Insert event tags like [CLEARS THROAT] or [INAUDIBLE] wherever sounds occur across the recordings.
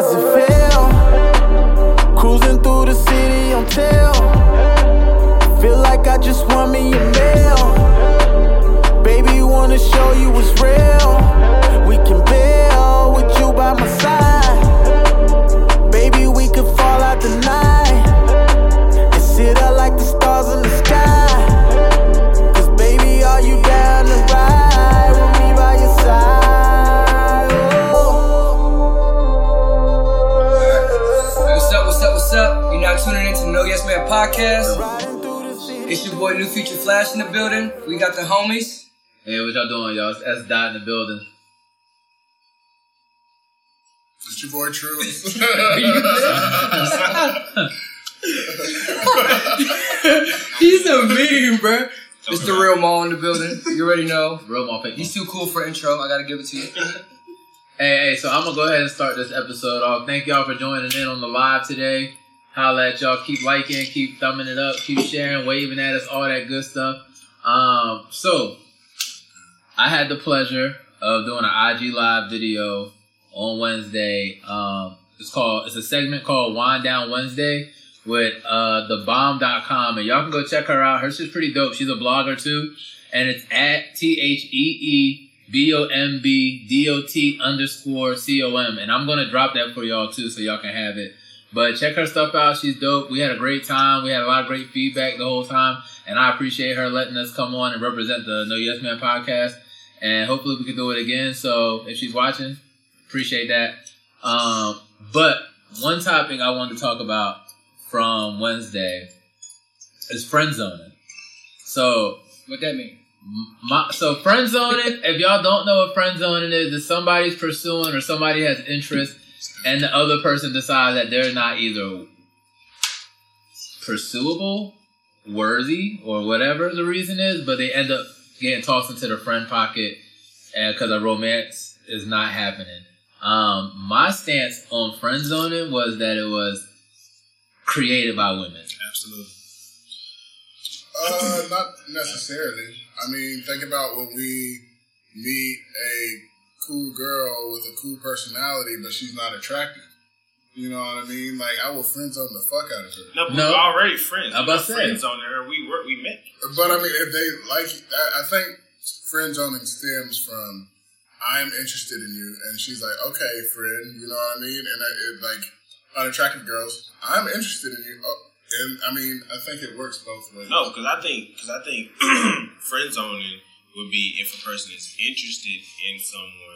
How's it feel? Cruising through the city on tail. Feel like I just won me a meal. Baby, wanna show you what's real. We can build with you by my side. Podcast. Riding through the city. It's your boy New Future Flash in the building. We got the homies. Hey, what y'all doing, y'all? It's S Dot in the building. It's your boy True. [LAUGHS] [LAUGHS] He's a meme, bro. It's the real mall in the building. You already know. Real motherfucker. He's too cool for intro. I gotta give it to you. Hey, hey, so I'm gonna go ahead and start this episode off. Thank y'all for joining in on the live today. Holla at y'all. Keep liking, keep thumbing it up, keep sharing, waving at us, all that good stuff. Um, so I had the pleasure of doing an IG live video on Wednesday. Um, it's called it's a segment called Wind Down Wednesday with uh thebomb.com and y'all can go check her out. Her shit's pretty dope. She's a blogger too. And it's at T H E E B O M B D O T underscore C O M. And I'm gonna drop that for y'all too so y'all can have it. But check her stuff out. She's dope. We had a great time. We had a lot of great feedback the whole time. And I appreciate her letting us come on and represent the No Yes Man podcast. And hopefully we can do it again. So if she's watching, appreciate that. Um, but one topic I wanted to talk about from Wednesday is friend zoning. So What that mean? my, so friend zoning, if y'all don't know what friend zoning is, is somebody's pursuing or somebody has interest and the other person decides that they're not either pursuable, worthy, or whatever the reason is, but they end up getting tossed into the friend pocket because a romance is not happening. Um, my stance on friend zoning was that it was created by women. Absolutely. Uh, not necessarily. I mean, think about when we meet a cool girl with a cool personality, but she's not attractive. You know what I mean? Like, I will friend zone the fuck out of her. No, but No. we're already friends. I'm about to say. friends on there. We were, we met. But I mean, if they like, I, I think friend zoning stems from I'm interested in you, and she's like, okay, friend, you know what I mean? And I, it, like unattractive girls, I'm interested in you. Oh, and I mean, I think it works both ways. No, because I think because I think [CLEARS THROAT] friend zoning would be if a person is interested in someone,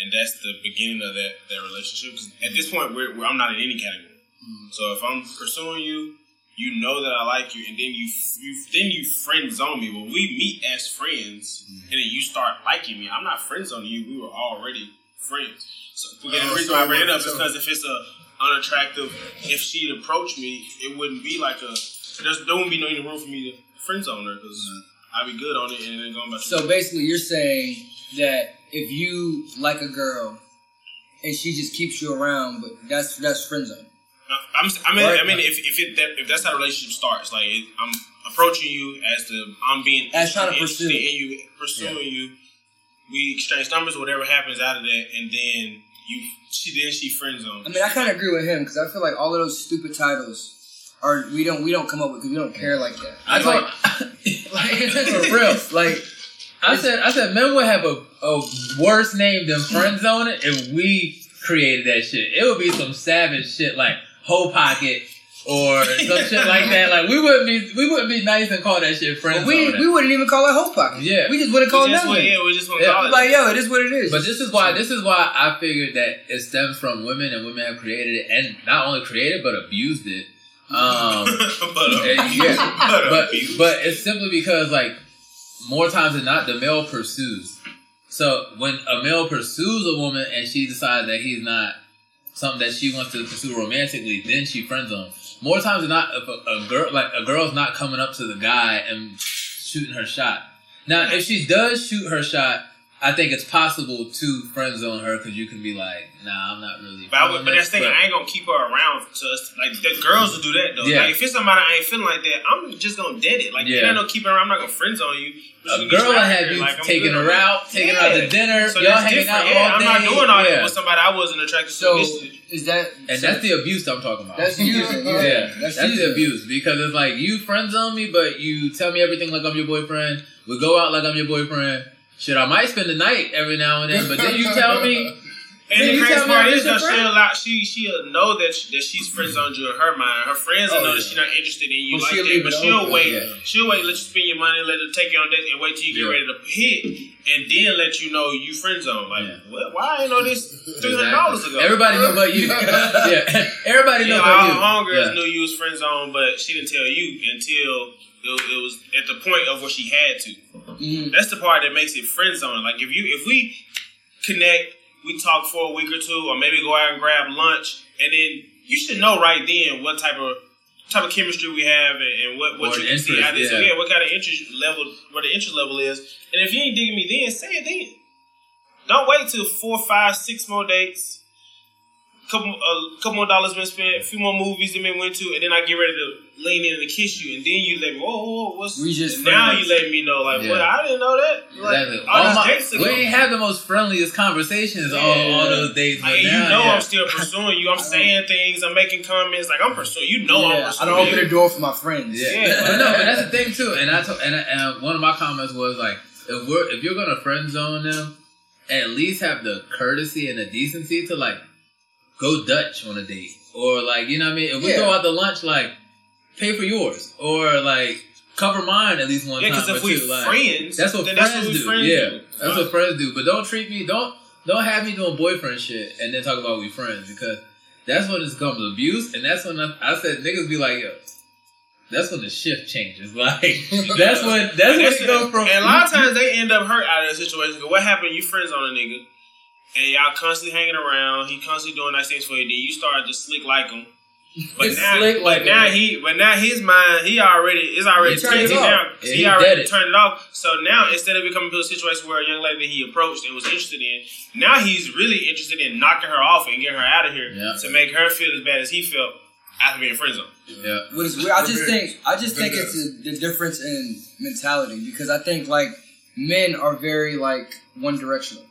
and that's the beginning of that that relationship. Cause at this point, we're, we're, I'm not in any category. Mm-hmm. So if I'm pursuing you, you know that I like you, and then you you then you friend zone me. When we meet as friends, mm-hmm. and then you start liking me, I'm not friend zoning you. We were already friends. So again, the reason so why I bring it up is because if it's a unattractive, if she'd approach me, it wouldn't be like a. There's, there wouldn't be no room for me to friend zone her because mm-hmm. I'd be good on it and then going back. So basically, you're saying that if you like a girl and she just keeps you around, but that's that's friend zone. I'm, I mean, Right. I mean, if if it that, if that's how the relationship starts, like it, I'm approaching you as the I'm being As trying to pursue. in you, pursuing you. We exchange numbers, or whatever happens out of that, and then you she then she friend zone. I mean, I kind of agree with him because I feel like all of those stupid titles are we don't we don't come up with because we don't care like that. I like, told, [LAUGHS] like [LAUGHS] for real, like I said, I said, men would have a, a worse name than friend zoning if we created that shit. It would be some savage shit like hoe pocket or some shit [LAUGHS] like that. Like we wouldn't be, we wouldn't be nice and call that shit friend we zoning. we wouldn't even call it hope pocket. Yeah. we just wouldn't call we it just want, nothing. yeah, we just want Yeah. to call it. Like yo, it is what it is. But this is why this is why I figured that it stems from women and women have created it and not only created but abused it. Um, [LAUGHS] but, uh, and yeah, but, but but it's simply because like more times than not the male pursues. So when a male pursues a woman and she decides that he's not something that she wants to pursue romantically, then she friend zone. More times than not, if a, a girl like a girl's not coming up to the guy and shooting her shot. Now, if she does shoot her shot, I I think it's possible to friend zone her because you can be like, nah, I'm not really. But, I would, but that's the thing. I ain't gonna keep her around. So it's like the girls will do that though. Yeah. Like if it's somebody I ain't feeling like that, I'm just gonna dead it. Like Yeah. yeah. ain't no keeping her around. I'm not gonna friend zone you. A girl will have you like, taking her out, taking her out to dinner, So y'all that's hanging different. out yeah, all I'm day. not doing all yeah. that with somebody I wasn't attracted to So is that And so that's the abuse I'm talking about. that's using? [LAUGHS] Yeah, yeah, that's, that's, the abuse because it's like you friend zone me, but you tell me everything like I'm your boyfriend. We go out like I'm your boyfriend. Shit, I might spend the night every now and then, but then you tell me, [LAUGHS] And Then the you crazy part is your though, she'll allow, she she'll know that she, that she's friend zoned you in her mind. Her friends will Oh, know yeah. that she's not interested in you But like she'll that. But she'll open, wait. yeah. She'll wait. Let you spend your money. Let her take you on dates and wait till you get Yeah. ready to hit, and then let you know you friend zone. Like, Yeah. what? Why I ain't know this three hundred dollars ago? Everybody know about you. [LAUGHS] [LAUGHS] yeah, everybody know Yeah, but all you. homegirls Yeah. knew you was friend zone, but she didn't tell you until it, it was at the point of where she had to. Mhm. That's the part that makes it friend zone. Like if you if we connect, we talk for a week or two, or maybe go out and grab lunch, and then you should know right then what type of type of chemistry we have and, and what, what Or you the can see out of this. So, yeah. yeah, what kind of interest level where the interest level is. And if you ain't digging me then, say it then. Don't wait till four, five, six more dates. Couple, a couple more dollars been spent, a few more movies that been went to, and then I get ready to lean in and kiss you, and then you let me, whoa, whoa, whoa what's We just and now friends. you let me know, like, Yeah. what? I didn't know that. Like, Exactly. all All these my- we ain't have the most friendliest conversations all, Yeah. all those days. But Like, you know yeah. I'm still pursuing you. I'm [LAUGHS] saying things. I'm making comments. Like I'm pursuing. You know I'm Yeah, I pursuing don't open the door for my friends. Yeah, Yeah. but no, but that's the thing too. And I told, and, I, and one of my comments was like, if we're if you're gonna friend zone them, at least have the courtesy and the decency to like go Dutch on a date, or like you know what I mean. If we Yeah. go out to lunch, like pay for yours, or like cover mine at least one Yeah, time or if we two. Like, friends, that's what friends that's what do. friends yeah, do. that's what friends do. But don't treat me don't don't have me doing boyfriend shit and then talk about we friends because that's when it becomes abuse, and that's when I, I said niggas be like yo. That's when the shift changes. [LAUGHS] Like that's when that's when it goes from. and a lot of times they end up hurt out of the situation. what happened? You friends on a nigga, and y'all constantly hanging around. He constantly doing nice things for you. Then you start to slick like him. [LAUGHS] But It's now, slick but like now him. he, but now his mind, he already is already He turned it off. down. Yeah, he, he already it. turned it off. So now instead of becoming to a situation where a young lady that he approached and was interested in, now he's really interested in knocking her off and getting her out of here Yeah. to make her feel as bad as he felt after being friend zoned. yeah. What is weird, I just think I just think it's a, the difference in mentality because I think like men are very like one directional.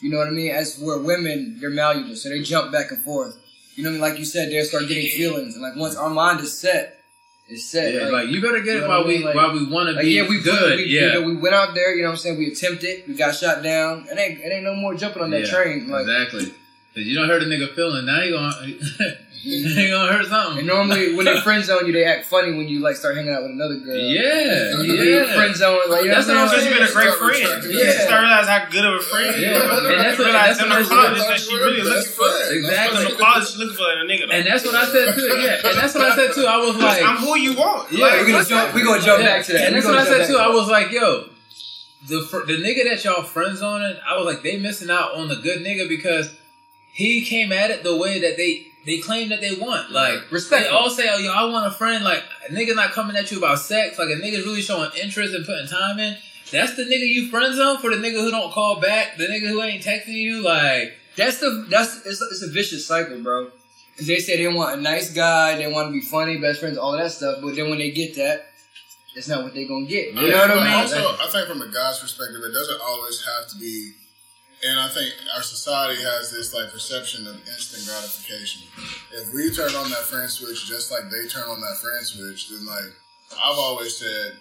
You know what I mean? As where women they're malleable, so they jump back and forth. You know what I mean? Like you said, they start getting feelings, and like once our mind is set, it's set. Yeah, like, like, you better get you it while I we? Like- while we want to like, be yeah, we good. We, yeah, you know, we went out there. You know what I'm saying? We attempted. We got shot down. It ain't it ain't no more jumping on that Yeah, train. Like exactly. Cause you don't hurt a nigga feeling. Now you gonna [LAUGHS] you gonna hurt something. and normally when they friend zone you, they act funny when you like start hanging out with another girl. yeah, you be yeah. friend zone like you know That's what I'm saying. you've been a great Start friend. retracting You that. just start realize how good of a friend you Yeah. are. And that's what- realize that's what the it's qualities that she really looking for. Exactly. Because the qualities she looking for in a nigga. And that's what I said too. Yeah, and that's what I said too. I was like, I'm who you want. Yeah, Like, We're gonna jump. We're gonna jump back to that. And that's what I said jump too. I was like, yo, the fr- the nigga that y'all friend zoning, I was like, they missing out on the good nigga because he came at it the way that they they claim that they want. Like Respect. They all say, oh, yo, I want a friend. Like a nigga not coming at you about sex. Like a nigga's really showing interest and putting time in. That's the nigga you friend zone for the nigga who don't call back, the nigga who ain't texting you. Like That's the that's it's, it's a vicious cycle, bro. Because they say they want a nice guy, they want to be funny, best friends, all that stuff. But then when they get that, it's not what they gonna get. You know what But I mean? Also, I think from a guy's perspective, it doesn't always have to be. And I think our society has this like perception of instant gratification. If we turn on that friend switch just like they turn on that friend switch, then like I've always said,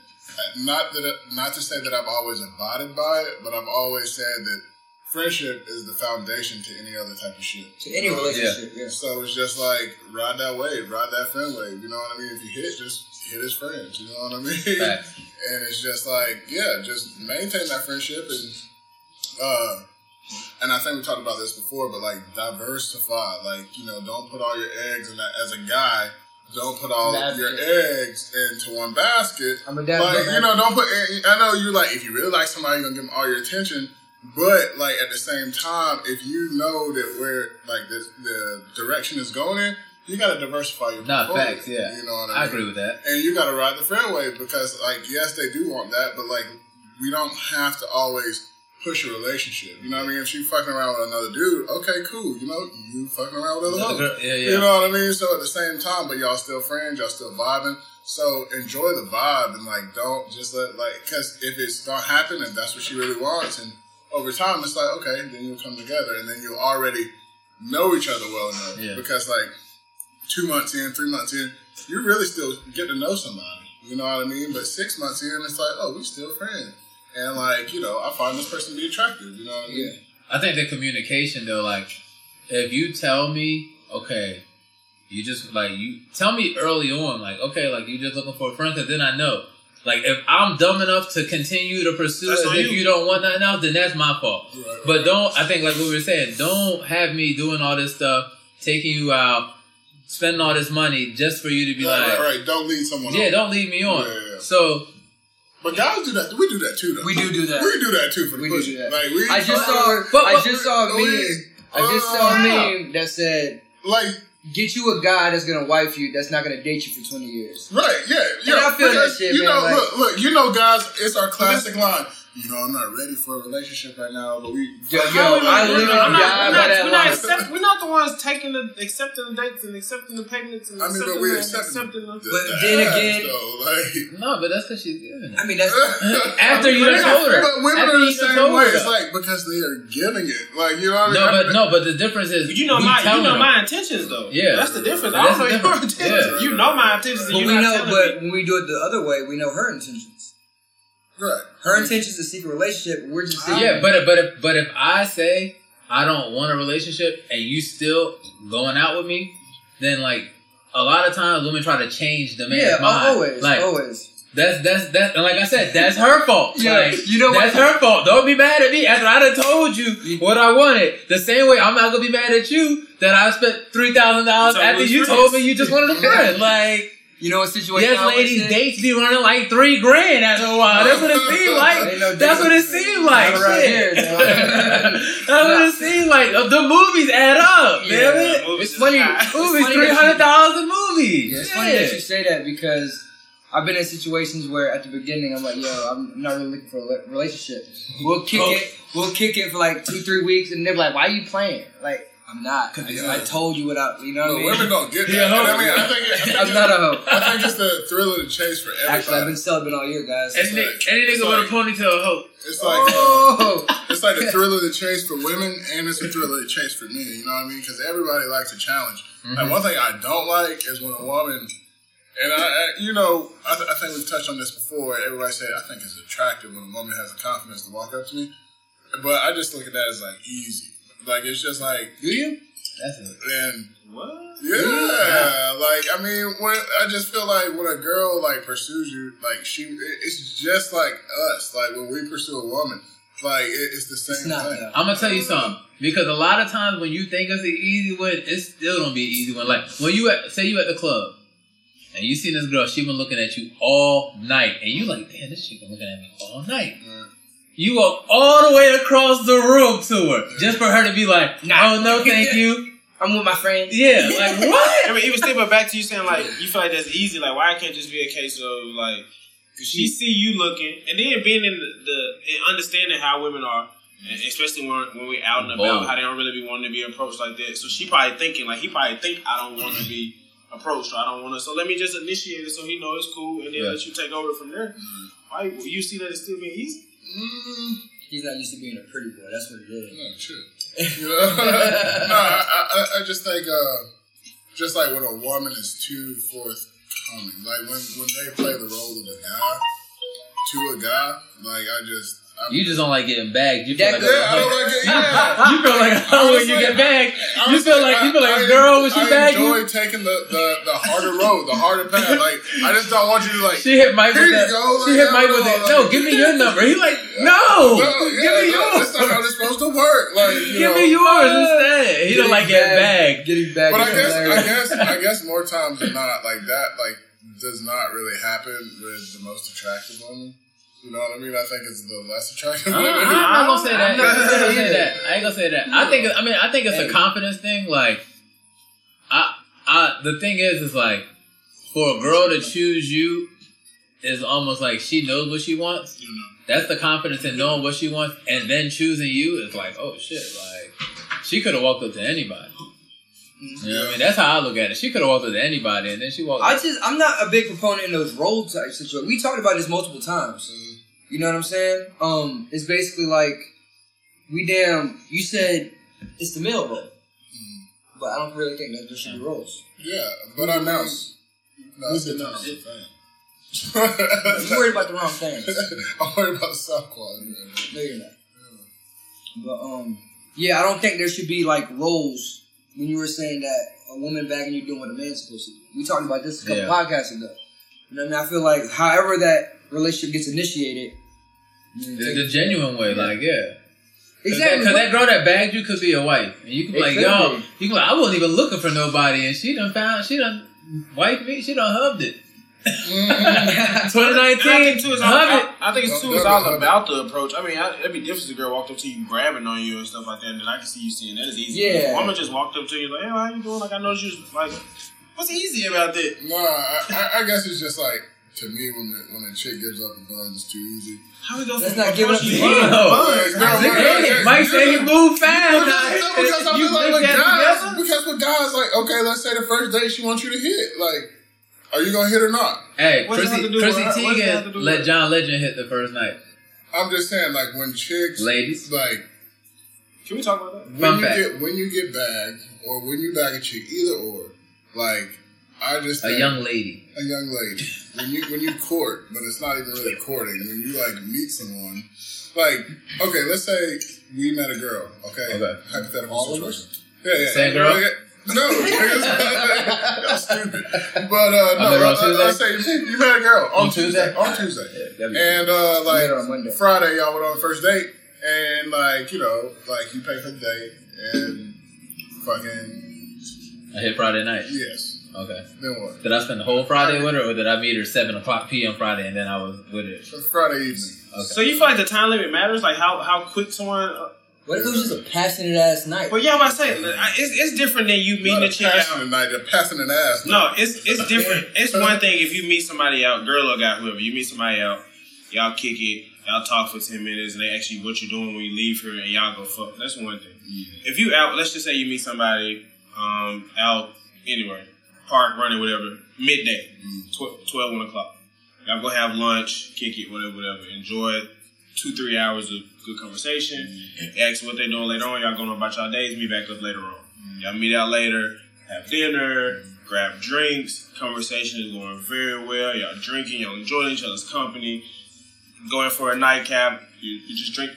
not that not to say that I've always abided by it, but I've always said that friendship is the foundation to any other type of shit. to any relationship, yeah. So it's just like ride that wave, ride that friend wave. You know what I mean? If you hit, just hit his friends. You know what I mean? facts. [LAUGHS] and it's just like yeah, just maintain that friendship and uh, and I think we talked about this before, but like diversify. Like you know, don't put all your eggs in that. As a guy, don't put all Basket. your eggs into one basket. I'm a dad. Like you know, don't put. I know you like if you really like somebody, you're gonna give them all your attention. But like at the same time, if you know that where like the, the direction is going in, you gotta diversify your. Nah, portfolio. facts, yeah. You know what I mean? I agree with that. And you gotta ride the fairway because like yes, they do want that, but like we don't have to always push a relationship. You know what I mean? If she fucking around with another dude, okay, cool. You know, you fucking around with other The hoes. yeah, yeah. You know what I mean? So at the same time, but y'all still friends, y'all still vibing. So enjoy the vibe and like don't just let like because if it's gonna happen and that's what she really wants, and over time it's like okay, then you'll come together and then you'll already know each other well enough Yeah. because like two months in, three months in, you really still get to know somebody. You know what I mean? But six months in, it's like oh, we still friends, and like you know, I find this person to be attractive. You know what I mean? Yeah. I think the communication though, like, if you tell me, okay, you just like you tell me early on, like, okay, like you just looking for a friend, because then I know. Like, if I'm dumb enough to continue to pursue That's it, if you. you don't want nothing else, then that's my fault. Right, right, But don't, I think, like what we were saying, don't have me doing all this stuff, taking you out, spending all this money just for you to be Right, like, right, right. Don't lead someone. yeah, on. don't leave me on. Yeah, yeah. So, But guys do that. We do that too, though. We do do that. We do that too for the We pussy. do that. Like we. I just saw. But- I just saw a meme. I just saw a Uh, meme that said, Like "Get you a guy that's gonna wife you. That's not gonna date you for twenty years." right, yeah, yeah. I feel that shit, You man, know, like- look, look. You know, guys, it's our classic line. You know, I'm not ready for a relationship right now, but we. Yo, Fuck yo, how we I gonna do literally that? I'm not, died we're by not, that we're, not uh, accept, we're not the ones taking the accepting the dates and accepting the pregnancy and I mean, accepting but we the, accept accepting the, the- But the then ass, again- though, like. no, but that's because she's giving. I mean, that's [LAUGHS] After you But done told her. But women After are the you done same told way. her. It's like because they are giving it. Like you know what I mean? No, but no, but the difference is You know my, you know my intentions though. Yeah. that's the difference. That's I don't the know your difference. intentions. Yeah. You know my intentions, and but we know. But when we do it the other way, we know her intentions. Right. Her intentions to seek a relationship. We're just seeking. Yeah, but if, but if, but if I say I don't want a relationship and you still going out with me, then like a lot of times women try to change the man's yeah, mind. always, like always. that's that's that. And like I said, that's her fault. [LAUGHS] Yeah, like, you know what? That's her fault. Don't be mad at me after I done told you what I wanted. The same way I'm not gonna be mad at you that I spent three thousand dollars after you friends. told me you just wanted a friend. [LAUGHS] Like. You know what situation? Yes, ladies, dates be running like three grand after a while. That's what it [LAUGHS] seemed like. No That's what it seemed like. Shit. here, [LAUGHS] That's what it seemed like. Uh, The movies add up, Yeah, damn it. It's funny. Movies funny three hundred dollars a movie. Yeah, it's funny that you say that because I've been in situations where at the beginning I'm like, yo, I'm not really looking for a relationship. We'll kick Oh. it. We'll kick it for like two, three weeks, and they're like, why are you playing? Like, I'm not. I, Yeah. I told you what I. You know what Well, I mean? women don't get that. Yeah, I mean, I think, it, I think I'm not a hoe. I think it's the thrill of the chase for everybody. Actually, I've been celibate all year, guys. Any, like- any nigga like- with a ponytail, hope. It's like uh, oh, it's like the thrill of the chase for women, and it's a thrill of the chase for men. You know what I mean? Because everybody likes a challenge. Like mm-hmm. one thing I don't like is when a woman, and I, I you know, I, th- I think we've touched on this before. Everybody say I think it's attractive when a woman has the confidence to walk up to me, but I just look at that as like easy. Like it's just like, do you? That's it. and What? Yeah, like I mean, when I just feel like when a girl like pursues you, like she, it's just like us. Like when we pursue a woman, like it, it's the same It's not thing. though. I'm gonna tell you something because a lot of times when you think it's an easy one, it still don't be an easy one. Like when you at, say you at the club and you see this girl, she been looking at you all night, and you like, damn, this chick been looking at me all night. Mm. You walk all the way across the room to her just for her to be like, Nah. oh no, thank you. [LAUGHS] I'm with my friends. Yeah, like [LAUGHS] what? I mean, even still, but back to you saying like you feel like that's easy. Like, why can't it just be a case of like she see you looking, and then being in the, the and understanding how women are, especially when when we're out and about, Bold. how they don't really be wanting to be approached like that. So she probably thinking like he probably think I don't want to be approached or I don't want to. So let me just initiate it so he know it's cool, and then Yeah. let you take over from there. Mm-hmm. Why you see that it's still being easy? Mm, He's not used to being a pretty boy. That's what it is. no. You no, I, I, I just think, uh, just like when a woman is too forthcoming, like when when they play the role of a guy to a guy, like I just. I, You just don't like getting bagged. You feel That like yeah, I a, don't like it. Yeah. you feel like a hoe when you get bagged. You feel like you feel like a girl when she I bagged enjoy you. taking the, the, the harder road, the harder path. [LAUGHS] Like I just don't want you to like. She hit Mike with that. go, She like, hit I Mike with know, it. No, give me your [LAUGHS] number. He like, no, no, yeah, give me no, yours. that's not how it's supposed to work. Like, you Give know. me yours instead. He don't like getting bagged. Getting back. But I guess, I guess, [LAUGHS] I guess more times than not, like that, like does not really happen with the most attractive women. You know what I mean? I think it's the less attractive I'm not gonna say that. I'm not I ain't gonna gonna say say that. I ain't gonna say that. I think. I mean, I think it's Hey. a confidence thing. Like, I, I. The thing is, is like, for a girl to choose you, is almost like she knows what she wants. You know. That's the confidence in knowing what she wants, and then choosing you is like, oh shit, like she could have walked up to anybody. Mm-hmm. You know what I mean? That's how I look at it. She could have walked up to anybody, and then she walked. I just I'm not a big proponent in those role type situations. We talked about this multiple times. Mm-hmm. You know what I'm saying? Um, it's basically like we damn. You said it's the male role, but I don't really think that there should be roles. Yeah, but I announce. No, no. I'm fan. You're worried about the wrong things. [LAUGHS] I'm worried about the sound quality. Right. No, you're not. But um, yeah, I don't think there should be like roles when you were saying that a woman bagging you doing what a man's supposed to do. We talked about this a couple Yeah. podcasts ago. You know, I mean, I feel like however that relationship gets initiated, you the, the genuine way, like yeah. exactly. Because that girl that bagged you could be a wife, and you could be like, could yo, be. you can be like, I wasn't even looking for nobody, and she done found, she done wiped me, she done hubbed it. Mm. And [LAUGHS] I 2019, think too, it's all hub it. I think it's too, Don't it's all about the approach. I mean, I, it'd be different if a girl walked up to you, and grabbing on you and stuff like that. And then I can see you seeing that as easy. Yeah. If a woman just walked up to you like, "Hey, how you doing?" Like I know you was like, "What's easy about that?" No, I, I, I guess it's just like to me when the when a chick gives up the buns, it's too easy. How we go That's from not giving up the you bun. buns? No, no, Mike said he moved fast. Because, because I You feel like put with guys, together? because with guys, like, okay, let's say the first date she wants you to hit. Like, are you gonna hit or not? Hey, What's Chrissy, Chrissy with- what's that have to Teigen let John Legend hit the first night. I'm just saying, like, when chicks, Ladies. like, Can we talk about that? when Fun you fact. get when you get bagged or when you bag a chick, either or, like, I just A young lady. a young lady when you when you court, but it's not even really courting. When you like meet someone, like, okay, let's say we met a girl, okay, Okay. hypothetical All of situation. Yeah, yeah. Same girl? Okay. No, [LAUGHS] that's stupid. But uh, no, met her on let- let- let's say you met a girl on, On Tuesday? On Tuesday. Yeah, And uh, I on like Monday. Friday, y'all went on the first date, and like you know, like you pay for the date, and fucking I hit Friday night. yes. Okay. Then what? Did I spend the whole Friday with her, or did I meet her seven o'clock p.m. Friday and then I was with her? It's Friday evening. Okay. So you feel like the time limit matters? Like how how quick someone? Uh, What if it was just a passionate ass night? well, yeah, I'm about to say it's, it's different than you meeting Not a a chick out. passionate night, they're passing an ass. No, it's it's different. [LAUGHS] It's one thing if you meet somebody out, girl or guy, whoever, you meet somebody out, y'all kick it, y'all talk for ten minutes, and they ask you what you're doing when you leave here, and y'all go fuck. That's one thing. If you out, let's just say you meet somebody um, out anywhere, park, running, whatever, midday, mm-hmm. tw- 12, 1 o'clock. Y'all go have lunch, kick it, whatever, whatever. Enjoy two, three hours of good conversation. Mm-hmm. Ask what they doing later on. Y'all going about y'all days. Meet back up later on. Mm-hmm. Y'all meet out later, have dinner, grab drinks. Conversation is going very well. Y'all drinking, y'all enjoying each other's company. Going for a nightcap. You, you just drink,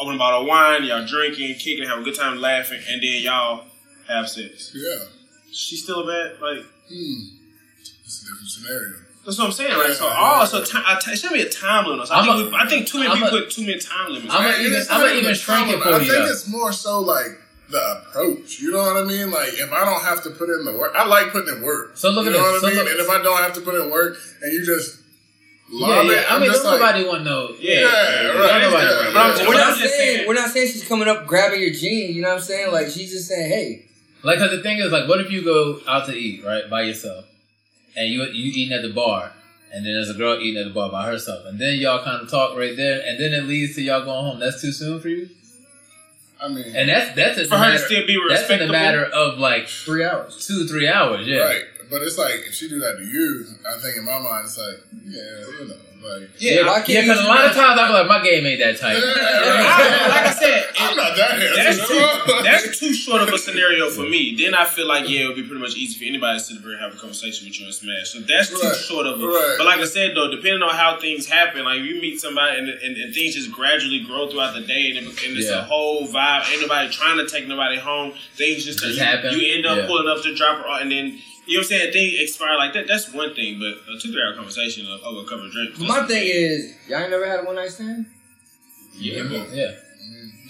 open a bottle of wine. Y'all drinking, kicking, have a good time laughing, and then y'all have sex. Yeah. She's still a bad like. Hmm. It's a different scenario. That's what I'm saying. Like, so, oh, so time, I t- it should be a time limit. So I, I'm think a- we, I think too many I'm people a- put too many time limits. I'm a- And even- I'm not gonna even a shrink it problem. for I think though. it's more so like the approach. You know what I mean? Like if I don't have to put in the work, I like putting in work. So look you at know this. what I So mean? look- and if I don't have to put in work and you just Yeah, yeah. it, I mean, just don't like, nobody want no. Yeah, Yeah, yeah, right, Don't nobody yeah, want but I'm- We're not saying saying- we're not saying she's coming up grabbing your jeans. You know what I'm saying? Like she's just saying, hey, Like, cause the thing is, like, what if you go out to eat, right, by yourself, and you you eating at the bar, and then there's a girl eating at the bar by herself, and then y'all kind of talk right there, and then it leads to y'all going home. That's too soon for you, I mean, and that's that's in For the her to still be that's in the respectable. matter of like three hours. two three hours. Yeah, right. But it's like if she do that to you, I think in my mind it's like, yeah, you know, like. yeah, why yeah. Because you a lot of times I'm like, my game ain't that tight. I- like I said, I'm not that That's too, that's too short of a scenario for me. Then I feel like yeah, it would be pretty much easy for anybody to sit there and have a conversation with you and smash. So that's too Right, short of it. right. But like I said though, depending on how things happen, like you meet somebody and, and, and things just gradually grow throughout the day, and, it, and it's Yeah. a whole vibe. Ain't nobody trying to take nobody home. Things just, Just you, happen. you end up Yeah. pulling up to drop her off, and then. You know what I'm saying? Things expire like that. That's one thing, but a two three hour conversation of over a couple of drinks. My thing is, y'all ain't never had a one night stand. Yeah, Yeah. yeah.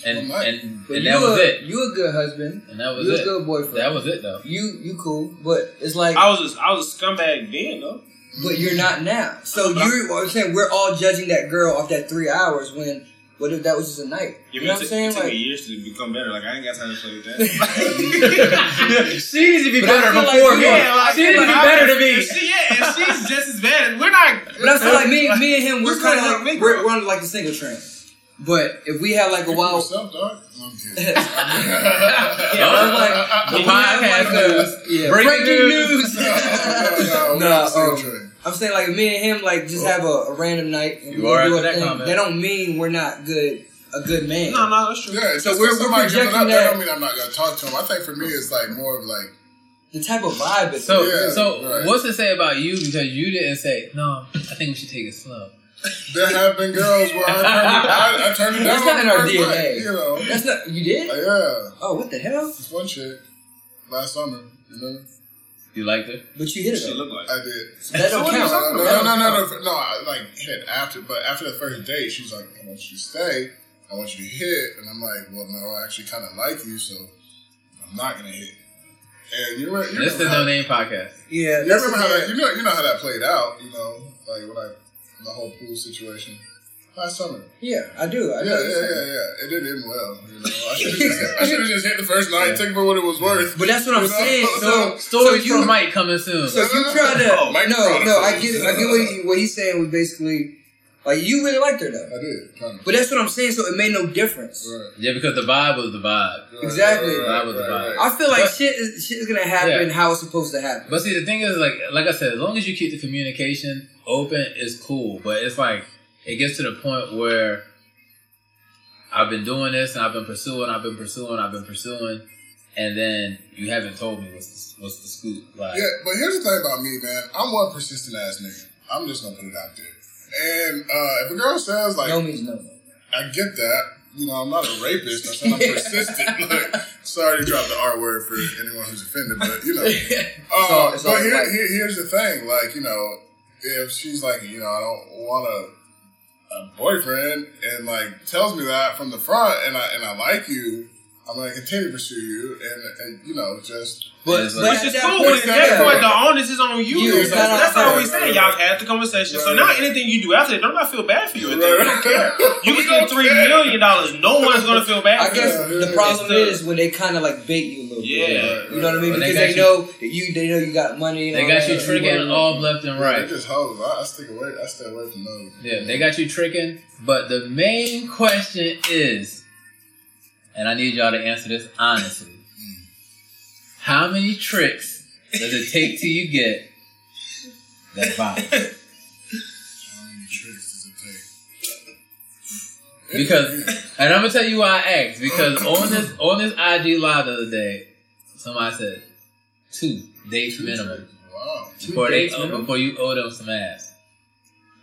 And One and, and you that was a, it. You a good husband. And that was You a it. good boyfriend. That was it though. you you cool, but it's like, I was a, I was a scumbag then though. but you're not now. So you're. I'm saying we're all judging that girl off that three hours when. What if that was just a night? Yeah, You know what I'm took- saying? It took Like, me years to become better. Like I ain't got time to play with that. [LAUGHS] she needs to be But better feel like before you- me. Yeah, she needs to be better than me. If she, yeah, and she's just as bad, we're not. Yeah, But I feel like me, me and him, we're kind of guy's like big, we're, we're on like the single train. But if we had like a wild, Yourself, dog. No, I'm kidding. [LAUGHS] yeah, I was like, The if we have, podcast like, a- news. yeah, Breaking breaking news. news. no, [LAUGHS] no, Nah, no, um, train. I'm saying like me and him like just have a, a random night. And You we are do after our that thing. comment. That don't mean we're not good. A good man. No, no, that's true. Yeah, So so we're- we're, we're somebody gives it projecting up, that that- don't mean I'm not gonna talk to him. I think for me, it's like more of like, The type of vibe it's So, Yeah, so right. what's it say about you? Because you didn't say no. I think we should take it slow. there have been girls where I turned it, I, I turned it down. That's not in on our DNA. night, you know. That's not you did. Like, yeah, Oh, what the hell? this one chick last summer, you know, You liked it? But you hit it. She looked like. I did. That don't count. No, no, no, no, no, no, no. I like hit after, but after the first date, she was like, "I want you to stay. I want you to hit," and I'm like, "Well, no, I actually kind of like you, so I'm not gonna hit." And you remember, you This is No Name Podcast. Yeah, you remember how that, you know, you know how that played out, you know, like when I the whole pool situation last summer. Yeah, I do. I Yeah, know. yeah, yeah, yeah. It didn't end well. You know, I [LAUGHS] should have just, I should have just hit the first night, took it for what it was worth. But that's what I'm You know? saying. [LAUGHS] So, Stories so you, from Mike coming soon. So you try to Oh, Mike no, no. I get, I get what, he, what he's saying was basically like you really liked her though. I did, kind of. But that's what I'm saying. So it made no difference. Right, yeah, because the vibe was the vibe. right, Exactly. right, That was the right, vibe. right. I feel like But- shit is shit is gonna happen Yeah. how it's supposed to happen. But see, the thing is, like, like I said, as long as you keep the communication open, it's cool. But it's like it gets to the point where I've been doing this and I've been pursuing, I've been pursuing, I've been pursuing, and then you haven't told me what's the, what's the scoop. Like, Yeah, but here's the thing about me, man. I'm one persistent ass nigga. I'm just gonna put it out there. And uh, if a girl says like, no means no. I get that, you know, I'm not a rapist. I said I'm persistent. [LAUGHS] Like, sorry to drop the R word for anyone who's offended, but you know. [LAUGHS] Uh, all- it's all but here, right. here, here's the thing, like you know, if she's like, you know, I don't want a, a boyfriend, and like tells me that from the front, and I and I like you, I'm gonna continue to pursue you, and, and you know, just But, Yes, but like- Which at is that cool. point, But at that yeah. point, the onus is on you. You, it's that's not that's on we say. Y'all had the conversation. So now anything you do after that, don't not feel bad for you. At that. Don't care. [LAUGHS] You We can get don't three care. million dollars. No one's gonna feel bad I for guess you. the problem is when they kind of like bait you a little Yeah. bit. You know what I mean? When they Because got they, you- know that you, they know you got money. And they all got that. you tricking off left and Right. right. They just hoes. I, I stick away. I stay away from those. Yeah, they got you tricking. But the main question is, and I need y'all to answer this honestly. Mm. How many tricks does it take till you get that [LAUGHS] vibe? How many tricks does it take? Because, and I'm gonna tell you why I asked. Because on this on this IG live the other day, somebody said two dates minimum Wow. before they dates minimum? before you owe them some ass.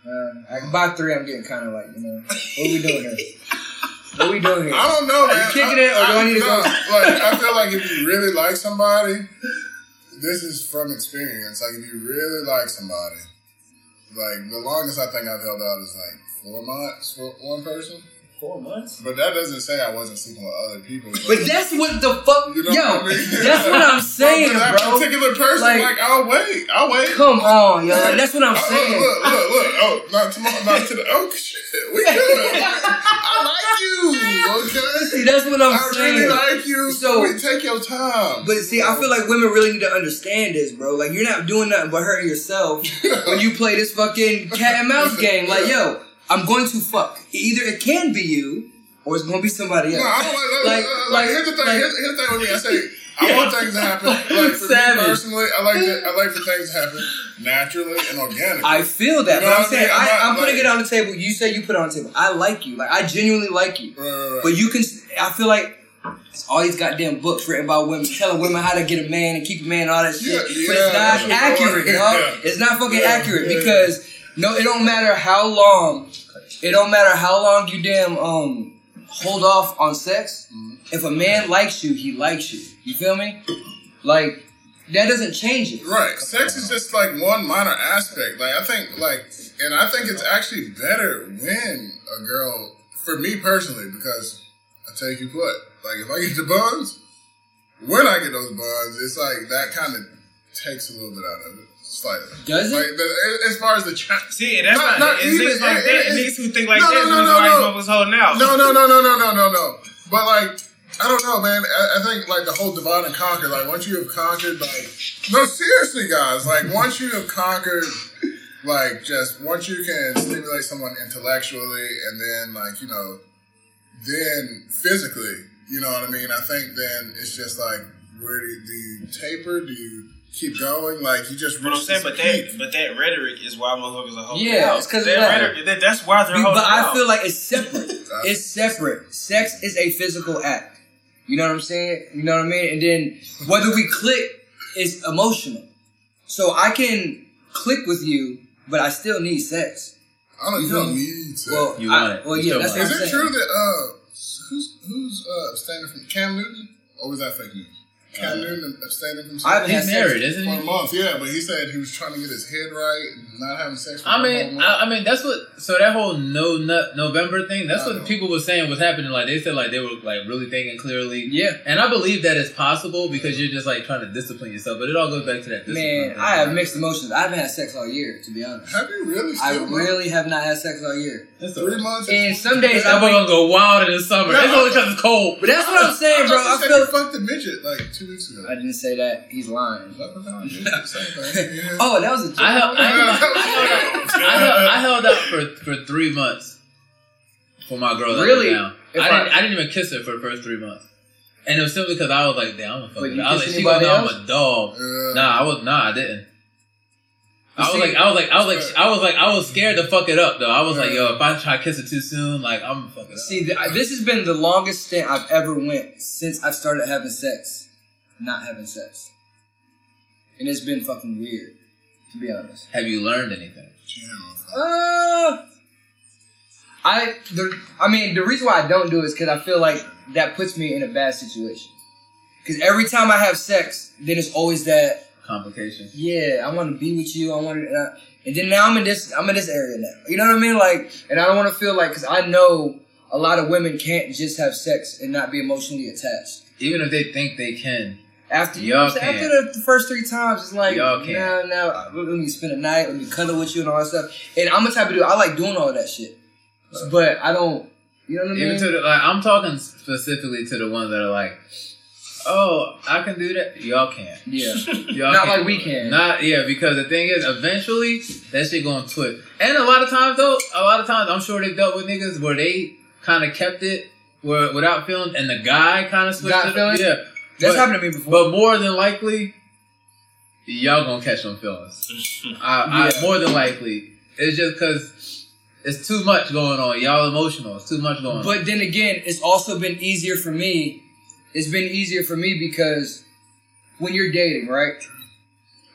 Uh, I, by three, I'm getting kind of like, you know, what we doing here? What are we doing here? [LAUGHS] I don't know, man. you kicking it, or do I need to no, go? [LAUGHS] Like, I feel like if you really like somebody, this is from experience. Like, if you really like somebody, like the longest I think I've held out is like four months for one person. Four months. But that doesn't say I wasn't sleeping with other people. But that's what the fuck, You know yo. what I mean? That's what I'm [LAUGHS] saying, But that bro. particular person, Like- like, I'll wait. I'll wait. Come on, yo. That's what I'm [LAUGHS] Oh, saying. Look, look, look. Oh, not tomorrow, not today. Oh, shit. We good. [LAUGHS] I like you. Okay. See, that's what I'm I saying. really like you. So- So we take your time. But see, I feel like women really need to understand this, bro. Like, you're not doing nothing but hurting yourself when you play this fucking cat and mouse game. Like, yo, I'm going to fuck. Either it can be you, or it's going to be somebody else. No, I don't like, Like- like, like, here's the thing. like- here's, here's the thing with me. I say I [LAUGHS] want things to happen. Like for [LAUGHS] Savage. me personally, I like to, I like for things to happen naturally and organically. I feel that, You know but I'm saying? I'm not, I'm putting like- it on the table. You say you put it on the table. I like you. Like I genuinely like you. Right, right, right. But you can. I feel like it's all these goddamn books written about women, telling women how to get a man and keep a man, and all that shit. Yeah, but yeah, it's not accurate, dog. yeah. It's not fucking accurate because no, it don't matter how long. It don't matter how long you damn um hold off on sex. If a man likes you, he likes you. You feel me? Like that doesn't change it. Right. Sex is just like one minor aspect. Like I think like and I think it's actually better when a girl for me personally, because I tell you what, like if I get the buns, when I get those buns, it's like that kind of takes a little bit out of it. Slightly. Does it? Like the, as far as the cha- See, and that's Not- not, not even- niggas like it- that. it- niggas who think like No, that is no, the no, why no, these no. motherfuckers holding out. No, no, no, no, no, no, no, no. But like, I don't know, man. I, I think like the whole divide and conquer. Like once you have conquered, like, no, seriously, guys. Like once you have conquered like just once you can stimulate someone intellectually and then like you know, then physically, you know what I mean. I think then it's just like where do you, do you taper? Do you keep going? Like you just But I'm saying, this but that, but that rhetoric is why motherfuckers are holding Yeah, out. it's 'cause of that, that. rhetoric. That, that's why they're But holding I out. feel like it's separate. [LAUGHS] it's separate. Sex is a physical act. You know what I'm saying? You know what I mean? And then whether we click is emotional. So I can click with you, but I still need sex. I don't. You You don't feel me? need to. Well, You I- want it. Well, yeah, still that's want what is I'm it saying. true that uh, who's who's uh, abstaining from Cam Newton, or was that fake news? Cam Newton um, abstaining from I haven't sex had He's sex married, isn't for a he? month. Yeah, but he said he was trying to get his head right and not having sex. For I mean, month. I, I mean that's what. So that whole no nut November thing. That's I what know. people were saying was happening. Like they said, like they were like really thinking clearly. Yeah. And I believe that it's possible because you're just like trying to discipline yourself. But it all goes back to that. discipline Man, thing. I have mixed emotions. I haven't had sex all year, to be honest. have you really? I Still really have not had sex all year. That's three months. And some days I'm wake gonna go wild in the summer. Yeah. It's only because it's cold. But that's what I'm saying, bro. I, I thought you feel you fucked the midget like two weeks ago. I didn't say that. He's lying. Leprechaun, [LAUGHS] yeah, same thing. Yeah. Oh, that was a joke. I held, I, held, [LAUGHS] I, held, I, held, I held out for, for three months for my girl. Really? down. I, I- didn't, I didn't even kiss her for the first three months, and it was simply because I was like, "Damn, I'm a fucking." you I was kiss like, "She gonna anybody know I'm a dog." Yeah. Nah, I was. Nah, I didn't. I was see- like, I was like, I was like, I was like, I was scared to fuck it up though. I was like, yo, if I try to kiss her too soon, like I'm gonna fuck up. See, th- this has been the longest stint I've ever went since I've started having sex, not having sex, and it's been fucking weird, to be honest. Have you learned anything? Uh, I the I mean the reason why I don't do it is because I feel like that puts me in a bad situation. Because every time I have sex, then it's always that complication. yeah I want to be with you. I want to, and, and then now I'm in this I'm in this area now. You know what I mean? Like, and I don't want to feel like because I know a lot of women can't just have sex and not be emotionally attached. Even if they think they can, After Y'all what I'm saying? can't. after the first three times, it's like Y'all can't. now let me spend a night, let me cuddle with you and all that stuff. And I'm the type of dude I like doing all that shit, but I don't. You know what I mean? even to the like, I'm talking specifically to the ones that are like, oh, I can do that. Y'all can't. yeah. [LAUGHS] Y'all Not can't. like we can. Not yeah, because the thing is, eventually that shit gonna twist. And a lot of times though, a lot of times I'm sure they've dealt with niggas where they kind of kept it where without feeling, and the guy kind of switched Got it. feelings? Yeah, That's but, happened to me before. But more than likely, y'all gonna catch some feelings. [LAUGHS] I, Yeah. I, more than likely, it's just because it's too much going on. Y'all emotional. It's too much going on. But then again, it's also been easier for me. It's been easier for me because when you're dating, right?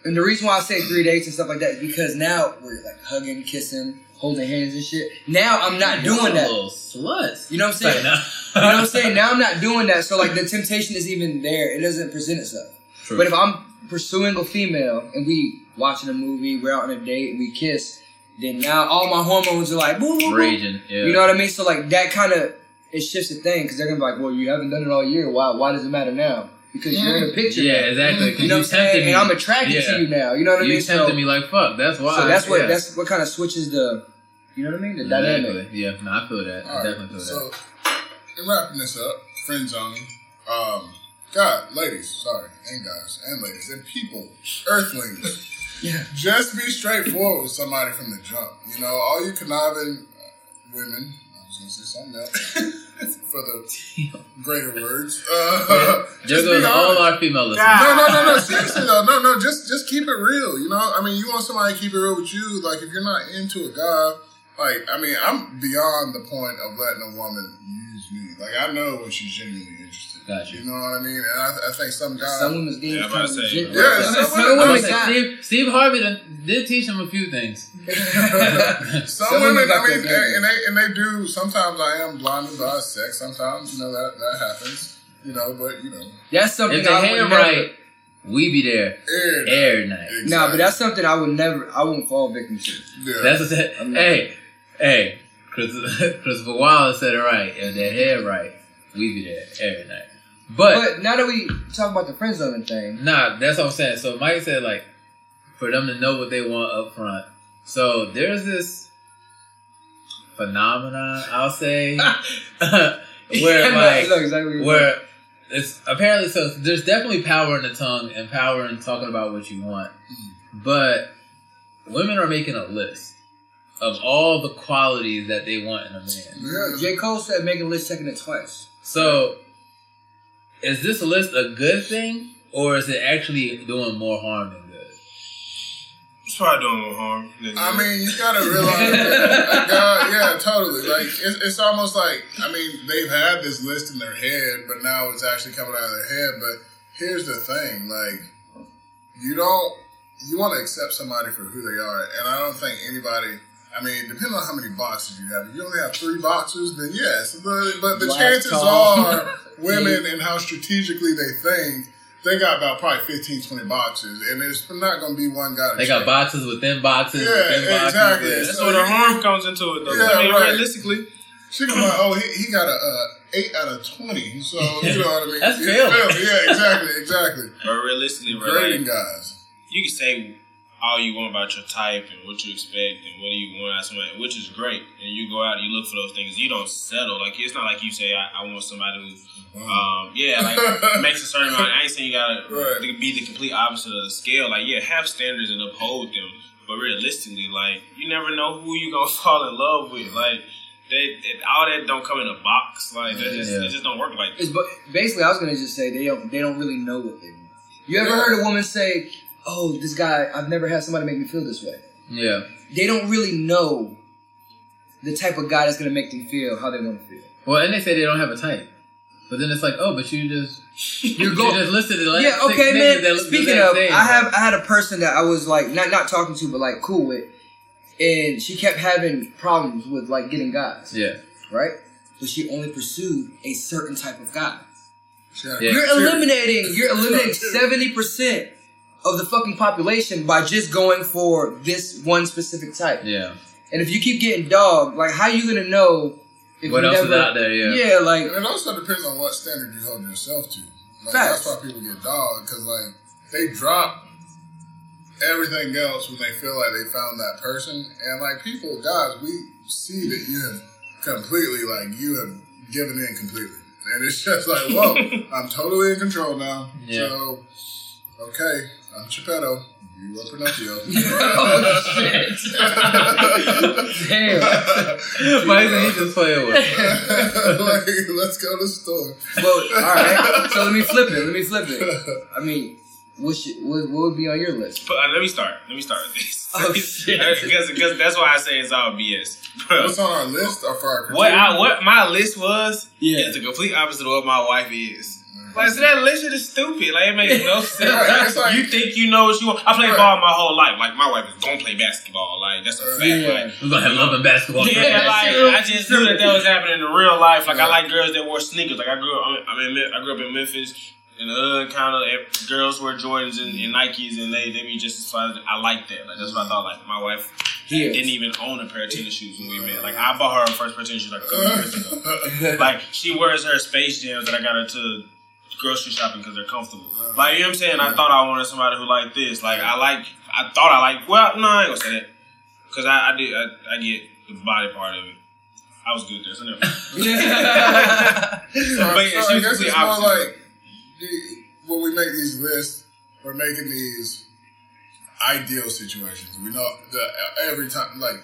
And the reason why I say three dates and stuff like that is because now we're like hugging, kissing, holding hands and shit. Now I'm not doing Y'all that. Sluts. You know what I'm saying? You know what I'm saying? [LAUGHS] Now I'm not doing that. So like the temptation is even there. It doesn't present itself. True. But if I'm pursuing a female and we watching a movie, we're out on a date and we kiss, then now all my hormones are like. Raging. Yeah. You know what I mean? So like that kind of it shifts the thing because they're gonna be like, well, you haven't done it all year. Why? Why does it matter now? Because you're in a picture. Yeah, now. exactly. 'cause You know what I'm saying? me. And I'm attracted Yeah. to you now. You know what I mean? You mean? tempted so, me like fuck. That's why. so that's what yeah. that's what kind of switches the. You know what I mean? The dynamic. Yeah, no, I feel that. I All definitely right, feel so in wrapping this up, friend zoning. Um, God, ladies, sorry, and guys, and ladies, and people, earthlings. [LAUGHS] Yeah. Just be straightforward with somebody from the jump. You know, all you conniving women. I was gonna say something else for the greater words. [LAUGHS] Uh, that. just There goes all our female listeners. No, no, no, no. Seriously though, no, no. Just, just keep it real. You know, I mean, you want somebody to keep it real with you. Like, if you're not into a guy, like, I mean, I'm beyond the point of letting a woman use me. Like, I know when she's genuinely interested. Got you. You know what I mean? And I, I think some guys. Some women's getting Yeah, kind of legit. Yeah, Some- some some women- I women was like, got- Steve, Steve Harvey done, did teach him a few things. [LAUGHS] some, Some women, women I mean, their game. and, and they and they do. Sometimes I am blinded by sex. Sometimes you know that that happens. You know, but you know, That's something If the I hair would never. right, we be there air. every night. Exactly. Nah, but that's something I would never. I won't fall victim to. yeah. That's what that, I'm hey, hey, Chris, [LAUGHS] Christopher Wallace said it right. If that hair right, we be there every night. But, But now that we talk about the friend zoning thing, nah, that's what I'm saying. So Mike said like for them to know what they want up front. So there's this phenomenon, I'll say, [LAUGHS] [LAUGHS] where I like know exactly where it's apparently so there's definitely power in the tongue and power in talking about what you want mm-hmm. but women are making a list of all the qualities that they want in a man. Yeah. J. Cole said make a list second it twice. So, is this list a good thing, or is it actually doing more harm than good? It's probably doing more harm. than I mean, you gotta realize, that, [LAUGHS] God, yeah, totally. Like it's, it's almost like I mean, they've had this list in their head, but now it's actually coming out of their head. But here's the thing: like, you don't you want to accept somebody for who they are, and I don't think anybody. I mean, depending on how many boxes you have, if you only have three boxes, then yes. But, but the Black, chances tall. are, [LAUGHS] women and how strategically they think, they got about probably 15, 20 boxes, and there's not going to be one guy. To They got check. boxes within boxes. Yeah, within boxes. exactly. Yeah. that's so where the harm comes into it, though. Yeah, I mean, right. realistically, She gonna be like, oh, he, he got a uh, eight out of twenty. So you [LAUGHS] know what I mean? That's You fair. feel me? Yeah, exactly, exactly. or realistically, bro, Grading like, guys. you can say all you want about your type and what you expect and what do you want out of somebody, which is great. And you go out and you look for those things. You don't settle. Like it's not like you say, I, I want somebody who, um, yeah, like [LAUGHS] makes a certain amount. I ain't saying you gotta Right. be the complete opposite of the scale. Like yeah, have standards and uphold them. But realistically, like you never know who you gonna [LAUGHS] fall in love with. Like they, they- all that don't come in a box. Like that just, Yeah. it just don't work like that. It's but basically, I was gonna just say they don't they don't really know what they want. You ever Yeah. heard a woman say, "Oh, this guy, I've never had somebody make me feel this way." yeah. They don't really know the type of guy that's gonna make them feel how they want to feel. Well, and they say they don't have a type, but then it's like, oh, but you just You're [LAUGHS] you going. just listed the last Yeah, six okay, man. that Speaking exact of, same. I have I had a person that I was like not not talking to, but like cool with, and she kept having problems with like getting guys, yeah, right? But she only pursued a certain type of guy. Yeah. You're eliminating you're eliminating seventy percent of the fucking population by just going for this one specific type. yeah. And if you keep getting dogged, like how you gonna know if What you else is out there? Yeah. Yeah, like it also depends on what standard you hold yourself to. Like, Facts. that's why people get dogged because like they drop everything else when they feel like they found that person. And like people, guys, we see that you have completely like you have given in completely, and it's just like, whoa, [LAUGHS] I'm totally in control now. Yeah. So okay, I'm Geppetto. You are Pinocchio. [LAUGHS] oh shit. Damn. [LAUGHS] Why is he just playing with? [LAUGHS] like, let's go to the store. Well, all right. So let me flip it. Let me flip it. I mean, what should, what, what would be on your list? But uh, let me start. Let me start with this. Oh, shit. Because because that's why I say it's all BS. Bro, What's on our list or for our what I what my list was Yeah. is the complete opposite of what my wife is. Like so that list is stupid. Like it makes no [LAUGHS] sense. Right, it's like- you think you know what you want. I played Right. ball my whole life. Like my wife is gonna play basketball. Like that's a fact. Yeah. Like We're gonna have love and basketball. yeah, like I just knew that that was happening in real life. Like I like girls that wore sneakers. Like I grew up, I mean, I grew up in Memphis. And the hood, kind of girls wear Jordans and, and Nikes, and they they be just as fun. I like that. Like that's what I thought. Like my wife Here. didn't even own a pair of tennis shoes when we met. Like I bought her her first pair of tennis shoes like a couple years ago. [LAUGHS] Like she wears her Space Jams that I got her to grocery shopping because they're comfortable. Like you know what I'm saying? I thought I wanted somebody who liked this. Like I like, I thought I like. Well, no, I ain't gonna say that because I, I did. I, I get the body part of it. I was good there, so never. mind. [LAUGHS] So, But yeah, so she I was guess complete it's more like the- when we make these lists, we're making these ideal situations. We know the every time, like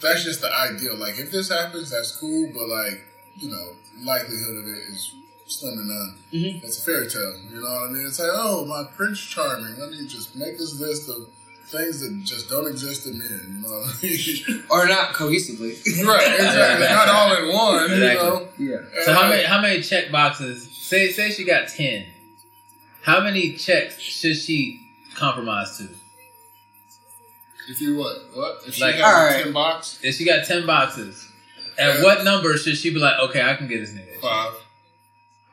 that's just the ideal. Like if this happens, that's cool, but like you know, likelihood of it is slim to none. Mhm. It's a fairy tale. You know what I mean? It's like, oh, my Prince Charming. Let me just make this list of things that just don't exist in men. You know what I mean? [LAUGHS] or not cohesively. right? Exactly. Not all in one. You know. yeah. So how many how many check boxes? Say say she got ten. How many checks should she compromise to? If you what? What? If she Like, has alright. a ten boxes? If she got ten boxes, at Yeah. what number should she be like, okay, I can get this nigga? five,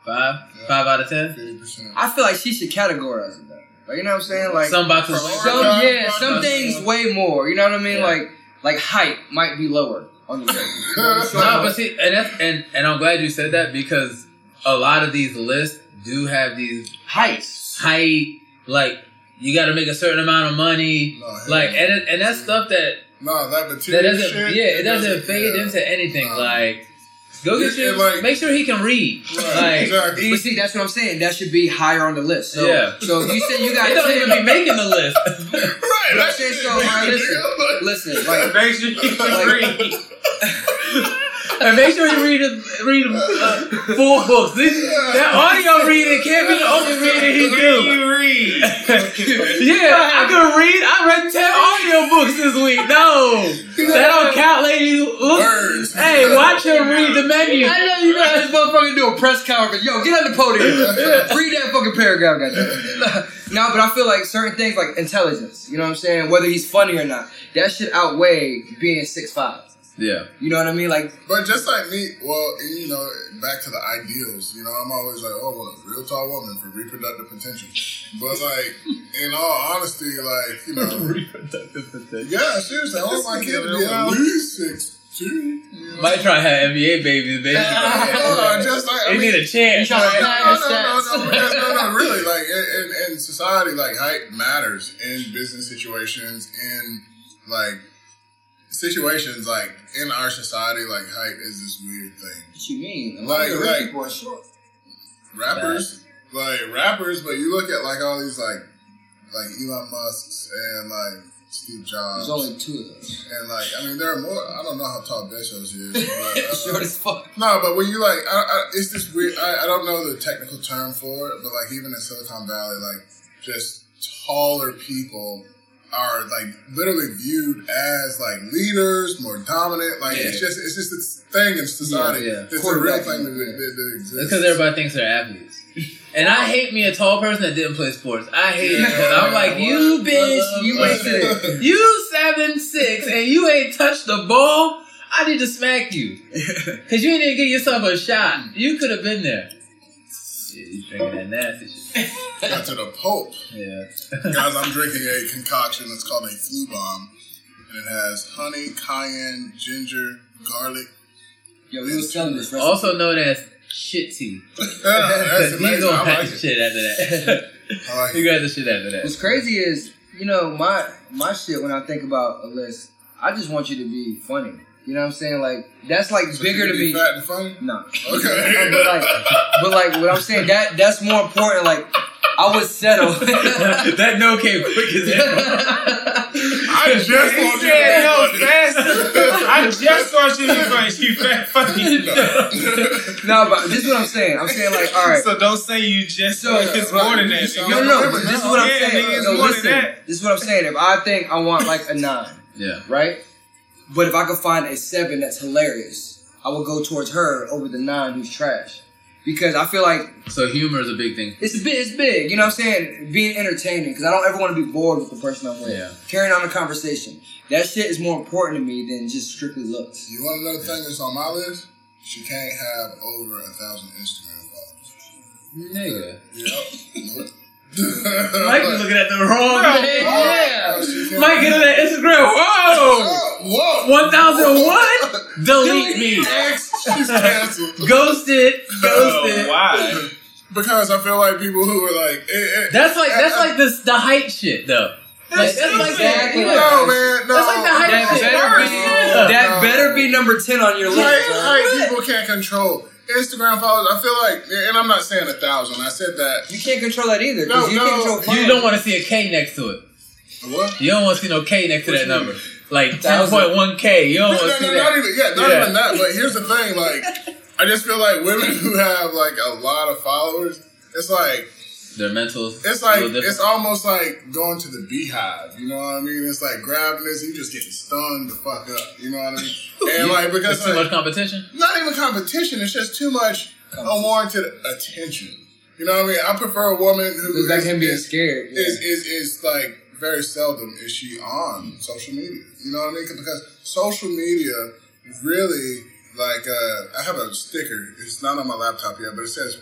Five? Yeah. Five out of ten? fifty percent. I feel like she should categorize it better. Like you know what I'm saying? Like Some boxes. From some Yeah. yeah, some things way more. You know what I mean? Yeah. Like like height might be lower on the list. [LAUGHS] No, but see, and that's, and and I'm glad you said that because a lot of these lists do have these Heights. height, like you got to make a certain amount of money, No, like and it, and that's stuff that No, that that doesn't shit. yeah it doesn't fade yeah. into anything No. like Go get And, your. like- make sure he can read. Right, Like, [LAUGHS] exactly. You see, that's what I'm saying. That should be higher on the list. So, Yeah. so if you said you got [LAUGHS] They don't even be making the list. [LAUGHS] Right. I'm That's saying it. so. All right, listen, listen. Like, Make sure you Like- read. And make sure you read a, read uh, full books. This, that audio reading can't be the only reading he do. you read. Yeah, I could read. I read ten audiobooks this week. No, that don't count, lady. Look, hey, watch him read the menu. I know you got this motherfucker do a press conference. Yo, get on the podium. Read that fucking paragraph, goddamn. [LAUGHS] no, but I feel like certain things like intelligence. You know what I'm saying? Whether he's funny or not, that should outweigh being six five. Yeah, You know what I mean? Like, But just like me, well, you know, back to the ideals, you know, I'm always like, oh, well, a real tall woman for reproductive potential. But like, in all honesty, like, you know, [LAUGHS] reproductive potential. yeah, seriously, I want my kid to be at least six two. You know? might try to have NBA babies, baby. [LAUGHS] Uh, [LAUGHS] just like I They mean, need a chance. No, no, no, no, no, no, no, really, like in, in, in society, like height matters in business situations, in like situations, like in our society, like hype is this weird thing. what you mean? Like- of the rich like- people are short. rappers, like rappers, but you look at like all these like like Elon Musk's and like Steve Jobs, There's only two of those. and like I mean there are more. I don't know how tall Bezos is. But, uh, [LAUGHS] short as fuck. no, but when you like, I, I, it's this weird. I, I don't know the technical term for it, but like even in Silicon Valley, like just taller people are like literally viewed as like leaders, more dominant. Like it's just it's just this thing in society. Yeah, yeah. It's a real thing that, that, that exists. That's because everybody thinks they're athletes. And I hate me a tall person that didn't play sports. I hate it because I'm like, you bitch, you wasted it. [LAUGHS] You seven six and you ain't touched the ball. I need to smack you [LAUGHS] because you didn't give yourself a shot. You could have been there. Yeah, you drinking that nasty shit. Got to the Pope. Yeah. Guys, I'm drinking a concoction that's called a flu bomb. And it has honey, cayenne, ginger, garlic. Yo, we was telling this recipe. Also known as shit tea. [LAUGHS] [LAUGHS] That's Because he's amazing. gonna have like shit after that. I like [LAUGHS] he it. got the shit after that. What's crazy is, you know, my my shit when I think about a list, I just want you to be funny. You know what I'm saying? Like that's like So bigger to be me. Fat and funny? No. Okay. but like but like what I'm saying, that that's more important. Like I would settle. [LAUGHS] that no came quick as hell. I just He want you said no funny. faster. [LAUGHS] I just want you to be funny. She fat funny. [LAUGHS] no, but this is what I'm saying. I'm saying like, all right. So don't say you just So, it's right, more than that. No, no, no. This is what I'm Yeah, saying. nigga, No, listen. This is what I'm saying. If I think I want like a nine, Yeah. right? But if I could find a seven that's hilarious, I would go towards her over the nine who's trash. Because I feel like So humor is a big thing. it's big, it's big. You know what I'm saying? Being entertaining. Because I don't ever want to be bored with the person I'm with. Yeah. Carrying on a conversation. That shit is more important to me than just strictly looks. You want another thing that's on my list? She can't have over a thousand Instagram followers. Nigga. Yep. Nope. [LAUGHS] Mike is looking at the wrong thing. Yeah. She can't- Mike get on that Instagram. Whoa! Oh, whoa! 1001? [LAUGHS] Delete me. X, she's canceled. [LAUGHS] Ghosted. Ghosted. why? Because I feel like people who are like, eh, eh, That's like that's like the the height shit though. Like, that's like exactly yeah. no man, no. That's like the hype That shit. better be, Yeah. that No. better be number 10 on your list. Height, bro. height people can't control. Instagram followers, I feel like, and I'm not saying a thousand. I said that. You can't control that either. 'cause No, you no. can't control You don't want to see a K next to it. What? You don't want to see no K next to that number. Like Thousand. 10.1K. You don't No, want no, to see no, that. not even yeah, not Yeah. even that. But here's the thing, like, I just feel like women [LAUGHS] who have like a lot of followers, it's like Their mental. it's like it's almost like going to the beehive. You know what I mean? It's like grabbing this, you just getting stung the fuck up. You know what I mean? [LAUGHS] And like because There's too like, much competition. not even competition. It's just too much unwarranted attention. You know what I mean? I prefer a woman who It's like is- him being is- scared. yeah. is, is is like very seldom is she on social media. You know what I mean? Because social media really like uh, I have a sticker. It's not on my laptop yet, but it says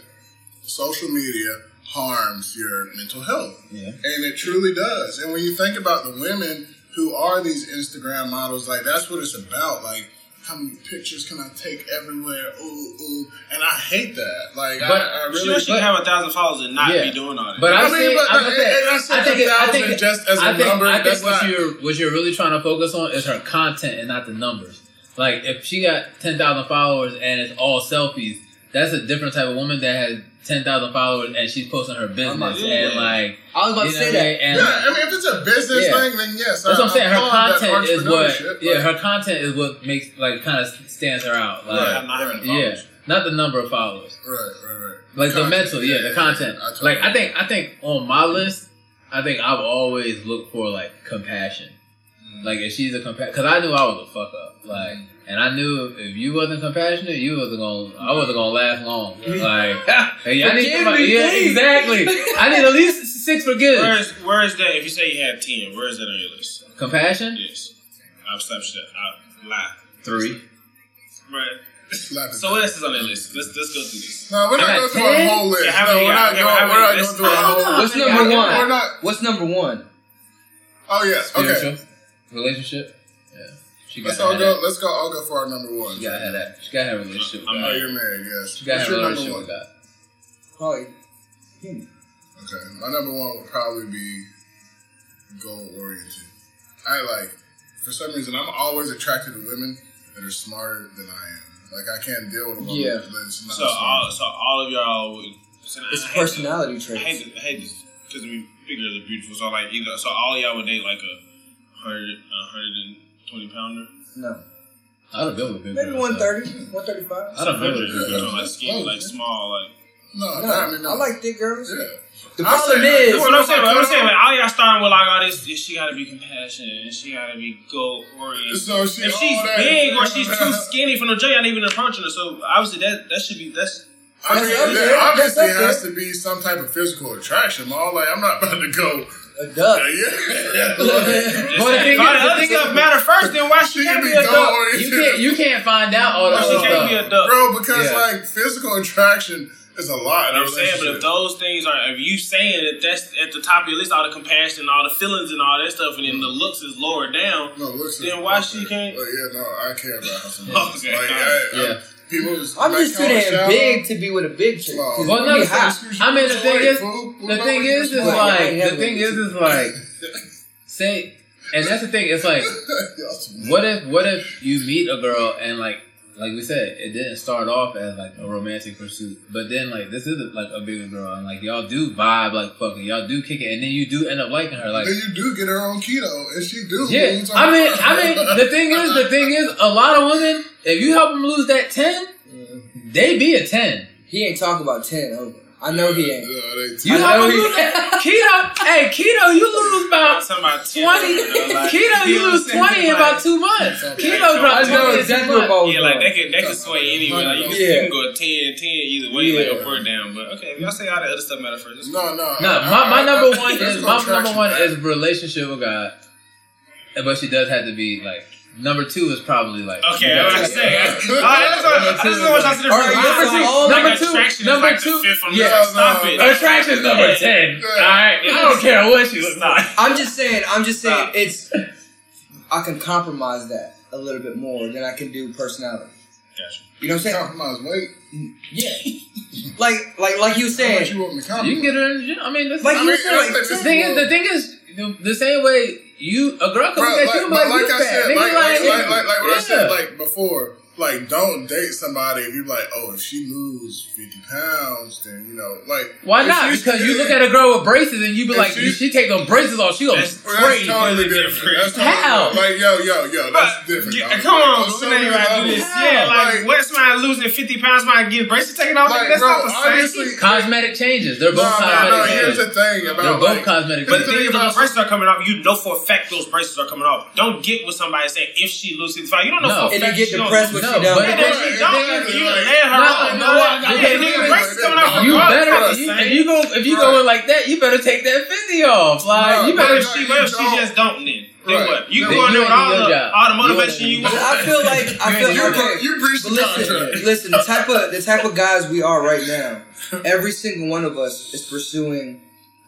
social media harms your mental health. Yeah. And it truly does. And when you think about the women who are these Instagram models, like that's what it's about. Like how many pictures can I take everywhere? Ooh, ooh. And I hate that. Like But- I, I Sure, really she can have a thousand followers and not Yeah. be doing all that. But I, I mean, say, but I, no, I, and- and I said I think, it, I think, just as a I think, number, I think that's what not- you're what you're really trying to focus on is her content and not the numbers. Like if she got ten thousand followers and it's all selfies, that's a different type of woman that has ten thousand followers and she's posting her business not- and like I was about to say that. And yeah, I mean, if it's a business Yeah. thing, then yes. that's what I'm saying. Her content is what entrepreneurship, yeah, but- her content is what makes like kind of stands her out. Like Right. I'm not yeah, not the number of followers. Right, right, right. Like the Content, mental, yeah, the content. I totally Like I think I think on my list, I think I've always looked for like compassion. Mm. Like if she's a compa because I knew I was a fuck up. Like, and I knew if, if you wasn't compassionate, you wasn't gonna. I wasn't gonna last long. [LAUGHS] Like, [LAUGHS] hey, I need Forgive somebody. me, Yeah, exactly. I need at least six forgives. Where is where is that? If you say you had ten, where is that on your list? Compassion, Yes, I'll stop shit. I'll lie. three. Right. So what else is on that list? Let's let's go through this. no, we're not I got going through a 10? whole list. Yeah, no, we're not got? going. We're not many? going through a whole. What's number I one? We're not. What's number one? Oh yes. Okay. Spiritual relationship. Yeah, she Let's to all go. that. Let's go. I'll go for our number one. She got to have that. She got to have a relationship. With I'm God. you're married. Yes. She got to What's have your a number relationship with one? God. Probably. Okay, my number one would probably be goal oriented. I like, for some reason, I'm always attracted to women that are smarter than I am. Like, I can't deal with a woman Yeah. that's not So all so all of y'all would. So It's I hate- personality I traits. hate, I hate this because I mean figures are beautiful. So like either so all y'all would date like a hundred a hundred and twenty pounder. No. I'd have been with big Maybe girls, 130, 135. I'd have been with big So girls. like skinny, like oh. small, like. no, No, I mean, no. I like thick girls. Yeah. The I'm problem saying, is, what I'm saying. But I'm saying, like, all y'all starting with like all this. She got to be compassionate, and she got to be goal oriented. So she, If she's big or she's too skinny from the J, I'm not even approaching her. So obviously that that should be that's. I mean, That's up there there. obviously That's up has to be some type of physical attraction. All like, I'm not about to go. A duck. Yeah, yeah. [LAUGHS] But the thing if all the is- the other thing stuff matter first, then why she She can't be be a goal duck? You can't. You can't find out all Why that she can't be a duck? bro, because Yeah. like physical attraction is a lot. in a I'm saying, but if those things are, if you saying that that's at the top of your list, all the compassion, all the feelings, and all that stuff, and then the looks is lower down, No, looks Then why she can't- But yeah, no, I care about how someone [LAUGHS] looks. Okay. Like, I, Yeah. I, people just I'm just too damn shower. big to be with a big chick. Well, 'cause Well, no, be so- I mean, the thing is, the thing is, is was Well, I like, the thing is, is like, say, and that's the thing. It's like, [LAUGHS] what if, what if you meet a girl and like, like we said, it didn't start off as like a romantic pursuit, but then like this is like a bigger girl, and like y'all do vibe like fucking, y'all do kick it, and then you do end up liking her, like. then you do get her on keto, and she do. Yeah, What you talking I mean, about? I mean, the thing is, the thing is, a lot of women, if you help them lose that ten, they be a ten. He ain't talking about 10. oh, I know he ain't. Yeah, You I help know them he- lose that keto. Hey, keto, you lose about talking about 10, twenty. you Keto, you lose know what I'm twenty in about two months. Like- Keto I dropped I know twenty in two exactly what months. Bo Yeah, like they can that can sway anyway. Like you can, Yeah. you can go 10, 10 either way, like Yeah. up or down. But okay, if y'all say all the other stuff matter first. No, no. No, my, my number one is my number one is relationship with God, but she does have to be like number two is probably like Okay, you I'm gotta- not saying. [LAUGHS] All right, that's what I just want y'all to the All right, first. number two, Like number two, attraction number is like two- the fifth on yeah, list. Stop no, it. Attraction's number ten. Yeah. All right, I don't care what she looks like. I'm just saying, I'm just saying, Stop. it's, I can compromise that a little bit more than I can do personality. Gotcha. You know what I'm saying? Compromise weight. Yeah. like, like, like you were saying. you want me to compromise? You can get her in. I mean, this, Like I you mean, were saying, like, the thing is, the thing is, the, the same way you a girl comes Bro, at like, you, like, like you I fat. said, like, like, like, like, what I said, like before, like don't date somebody if you're like, oh, if she lose fifty pounds, then you know, like Why not? Because you look at a girl with braces and you be like, she- she take those braces off, she gonna That's- Well, that's totally Totally different. different. That's totally How? different. Like, yo, yo, yo, that's But, different. yeah, come on, Like, so so many many this. Yeah, like, Like- what's somebody losing 50 pounds, somebody getting braces taken off? Like, that's bro, not the same. Cosmetic changes. They're both no, cosmetic no. changes. Here's the thing about They're both like, cosmetic But changes. the thing about- the braces are coming off, you know for a fact those braces are coming off. Don't get with somebody saying if she loses 55. You don't know No. for a And you get she don't depressed lose. When No, she don't. but Yeah, it- she don't. You her on. no. You better not the you, same. if you go if you Right. going like that, you better take that fifty off. Like you better. if she, what if she just don't then? Then Right. what? You Then go in there with ain't all the, job. all the motivation ain't you want. I feel like I feel you, okay. you preach But the listen, contract. listen. The type of the type of guys we are right now. [LAUGHS] Every single one of us is pursuing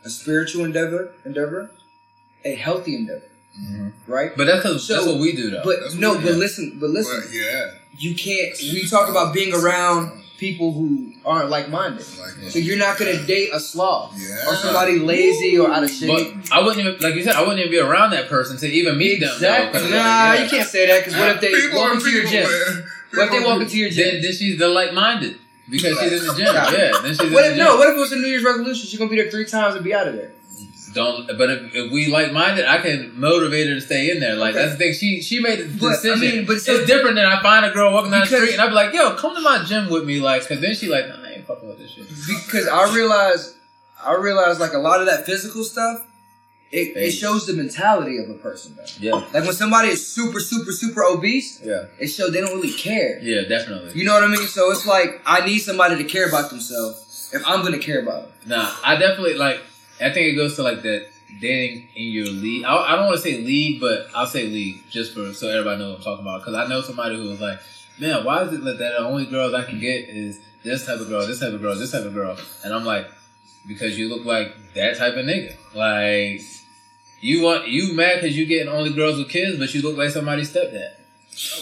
a spiritual endeavor, endeavor, a healthy endeavor, Mm-hmm. right? But that's 'cause- So- that's what we do though. But no, what we but listen, but listen. But yeah, You can't. We talk about being around people who aren't like minded. Like, So you're not gonna date a sloth Yeah. or somebody lazy or out of shape. But I wouldn't even, like you said, I wouldn't even be around that person to even meet them. though, 'cause, Exactly. like, Nah, yeah. you can't say that because what if they People walk are into your gym? man. What if they walk into your gym? then she's the like-minded because she's in the gym. Yeah. Yeah, then she's in What the if gym. no? What if it was a New Year's resolution? She's gonna be there three times and be out of there. Don't. But if, if we like-minded, I can motivate her to stay in there. Like Okay. that's the thing. She she made the But, I mean, but it's different than I find a girl walking down the street and I be like, "Yo, come to my gym with me," like, because then she like, "Nah, I ain't fucking with this shit." Because I realize, I realize like a lot of that physical stuff, it, it shows the mentality of a person. Though. Yeah, Like when somebody is super, super, super obese, yeah, it shows they don't really care. yeah, definitely. You know what I mean? So it's like I need somebody to care about themselves if I'm gonna care about them. Nah, I definitely like. I think it goes to like that dating in your league. I, I don't want to say league, but I'll say league just for so everybody knows what I'm talking about. Because I know somebody who was like, "Man, why is it like that the only girls I can get is this type of girl, this type of girl, this type of girl?" And I'm like, "Because you look like that type of nigga. Like you want you mad because you getting only girls with kids, but you look like somebody's stepdad."